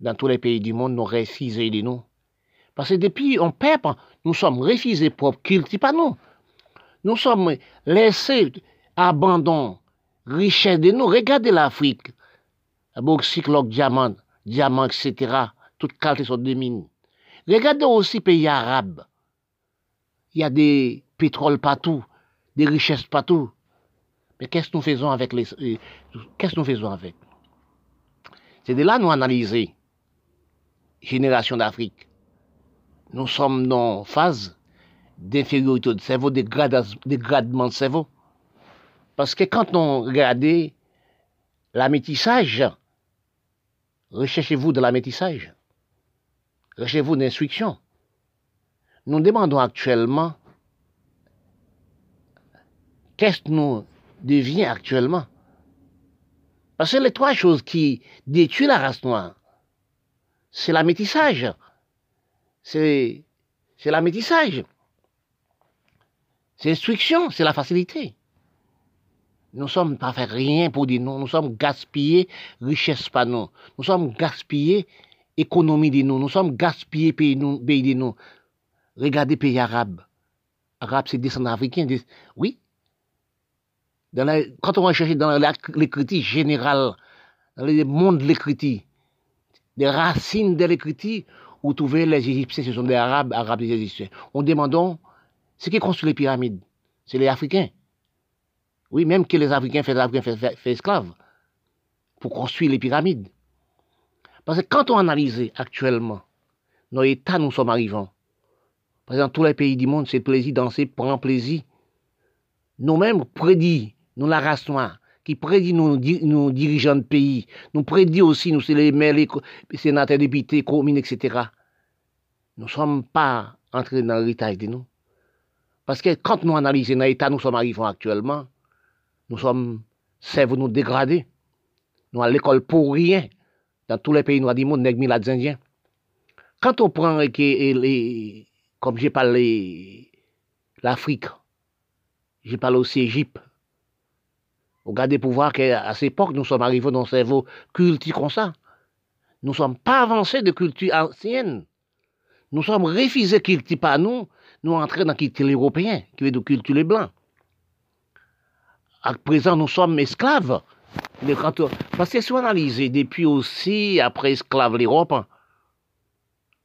dans tous les pays du monde, nous refusons de nous. Parce que depuis on peuple, nous sommes refusés pour cultiver pas nous. Nous sommes laissés abandon, richesse de nous. Regardez l'Afrique. Bauxite, diamant, diamant, etc. Toutes qualités sont des mines. Regardez aussi pays arabes. Il y a des pétroles partout, des richesses partout. Mais qu'est-ce que nous faisons avec les, euh, qu'est-ce que nous faisons avec? C'est de là nous analyser. Génération d'Afrique. Nous sommes dans phase d'infériorité de cerveau, de dégradement de cerveau. Parce que quand on regarde l'amétissage, recherchez-vous de l'amétissage. Recherchez-vous d'instruction. Nous demandons actuellement qu'est-ce que nous devions actuellement? Parce que les trois choses qui détruisent la race noire, c'est l'amétissage. C'est, c'est l'amétissage. C'est l'instruction, c'est la facilité. Nous sommes pas fait rien pour dire nous. Nous sommes gaspillés richesse pas nous. Nous sommes gaspillés économie de nous. Nous sommes gaspillés pays, nous, pays de nous. Regardez pays arabes. Arabes, c'est descendants africains. Oui. quand on va chercher dans l'écriture générale, dans le monde de l'écriture, des racines de l'écriture, où trouver les Égyptiens, ce sont des Arabes, Arabes des Égyptiens. On demande, ce qui construit les pyramides, c'est les Africains. Oui, même que les Africains font, Africains esclaves pour construire les pyramides. Parce que quand on analyse actuellement nos états, nous sommes arrivants. Par exemple, tous les pays du monde, c'est plaisir danser, prendre plaisir. Nous-mêmes, prédit, nous la race noire, qui prédit nos, dirigeants de pays, nous prédit aussi, nous, les maires, les sénateurs, députés, communes, etc. Nous ne sommes pas entrés dans l'héritage de nous. Parce que quand nous analysons l'état, nous sommes arrivants actuellement, nous sommes, servons nous dégrader. Nous à l'école pour rien. Dans tous les pays noirs du monde, les indiens. Quand on prend, les, comme j'ai parlé, l'Afrique, j'ai parlé aussi Égypte. Regardez pour voir qu'à cette époque, nous sommes arrivés dans un cerveau culture comme ça. Nous ne sommes pas avancés de culture ancienne. Nous sommes refusés culture pas nous, nous entrons dans culture européen, qui veut dire culture les à présent, nous sommes esclaves. Parce que si on analyse depuis aussi, après esclaves l'Europe,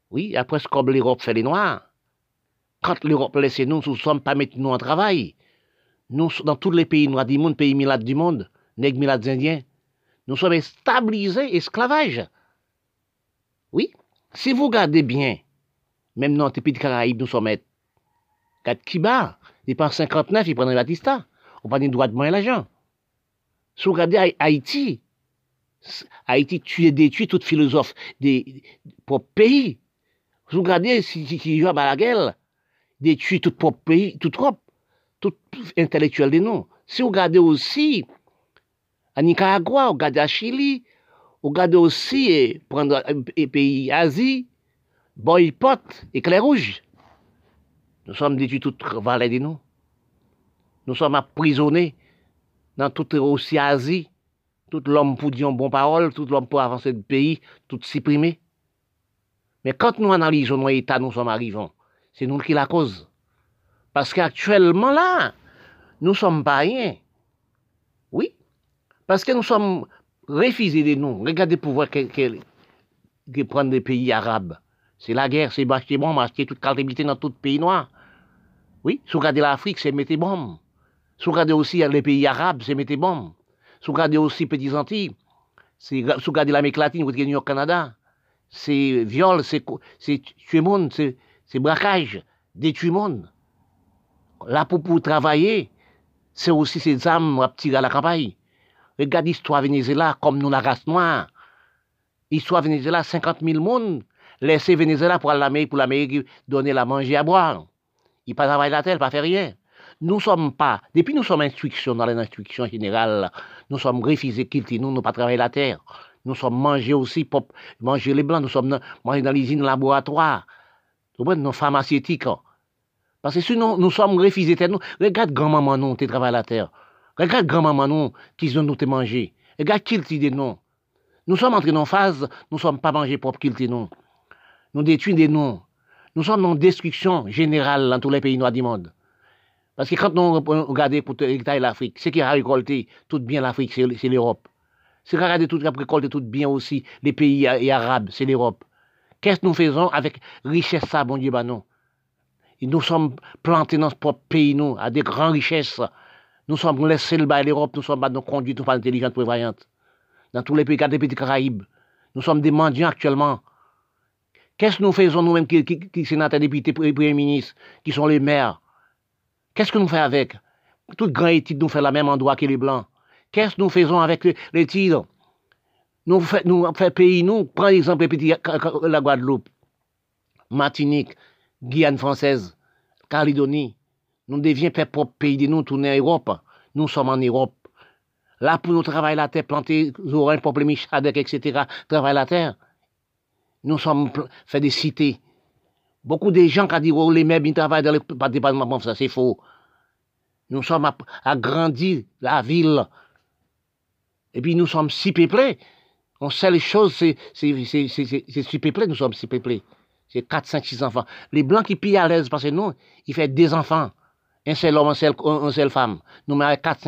oui, après comme l'Europe fait les Noirs, quand l'Europe laisse nous, nous ne sommes pas mettre nous en travail. Nous, dans tous les pays noirs du monde, pays milades du monde, nègres milades indiens, nous sommes stabilisés esclavage. Oui, si vous regardez bien, même dans les pays de Caraïbes, nous sommes 4 Kiba, il prend 59, il prend Batista on pas de droit de moins l'argent. Si vous regardez Haïti, Haïti tue, détruit toute philosophe des propres pays. Si vous regardez si, joue à la guerre, détruit tout propre pays, tout propre, tout intellectuel de nous. Si vous regardez aussi à Nicaragua, vous regardez à Chili, vous regardez aussi et prendre les pays Asie, boycott, éclair rouge. Nous sommes détruits toute vallée de nous. Nous sommes emprisonnés dans toute aussi Asie. Tout l'homme pour dire bon parole, tout l'homme pour avancer le pays, tout supprimé. Mais quand nous analysons nos états, nous sommes arrivés. C'est nous qui la cause. Parce qu'actuellement là, nous sommes pas rien. Oui. Parce que nous sommes refusés de nous. Regardez pour voir que, que, prendre des pays arabes. C'est la guerre, c'est acheter bombes, acheter toute qualité dans tout pays noir. Oui, si vous regardez l'Afrique, c'est mettre bombes. Regardez aussi les pays arabes, c'est. Si vous regardez aussi Petits Antilles, regardez l'Amérique latine, vous New York, Canada, c'est viol, c'est tuer monde, c'est braquage, détruire monde. Là, pour, pour travailler, c'est aussi ces âmes à tirer à la campagne. Regardez l'histoire Venezuela, comme nous la race noire. L'histoire Venezuela, 50 000 monde, laisser Venezuela pour l'Amérique, pour l'Amérique donner la manger à boire. Il pas travailler la terre, pas faire rien. Nous sommes pas, depuis nous sommes instructions dans les instructions générales, nous sommes refusés quitter nous, nous pas travailler la terre. Nous sommes mangés aussi pour manger les blancs, nous sommes mangés dans l'usine laboratoire. Nous nos pharmaceutiques. Parce que sinon, nous sommes refusés nous. Regarde grand-maman nous, qui travaille la terre. Regarde grand-maman nous, qui nous te manger. Regarde qui de nous. Nous sommes entrés dans phase, nous ne sommes pas mangés pour qu'ils nous. Nous détruisons des noms. Nous sommes en destruction générale dans tous les pays noirs du monde. Parce que quand on regarde pour l'Afrique, ce qui a récolté tout bien l'Afrique, c'est l'Europe. Ce qui a récolté tout, bien aussi les pays arabes, c'est l'Europe. Qu'est-ce que nous faisons avec richesse ça, bon Dieu, bah non. nous sommes plantés dans ce propre pays, nous, à des grandes richesses. Nous sommes laissés le bas l'Europe, nous sommes pas nos conduits, nous pas intelligentes. Dans tous les pays, des pays Caraïbes. Nous sommes des mendiants actuellement. Qu'est-ce que nous faisons nous-mêmes qui, qui, qui sénateurs, députés, premiers ministres, qui sont les maires? Qu'est-ce que nous faisons avec? Tout grand étude nous fait la même endroit que les Blancs. Qu'est-ce que nous faisons avec les titres Nous faisons pays, nous, prenons l'exemple la Guadeloupe, Martinique, Guyane française, Calédonie. Nous devions faire propre pays de nous, tourner en Europe. Nous sommes en Europe. Là, pour nous travailler la terre, planter pour les etc., travailler la terre. Nous sommes fait des cités. Beaucoup de gens qui disent, oh, les mères, ils travaillent dans le département, ça c'est faux. Nous sommes agrandis la ville. Et puis nous sommes si peuplés. On sait les choses, c'est si peuplé, nous sommes si peuplés. C'est 4, 5, 6 enfants. Les blancs qui pillent à l'aise parce que nous, ils font des enfants. Un seul homme, un seul, une seule femme. Nous, mettons 4, 5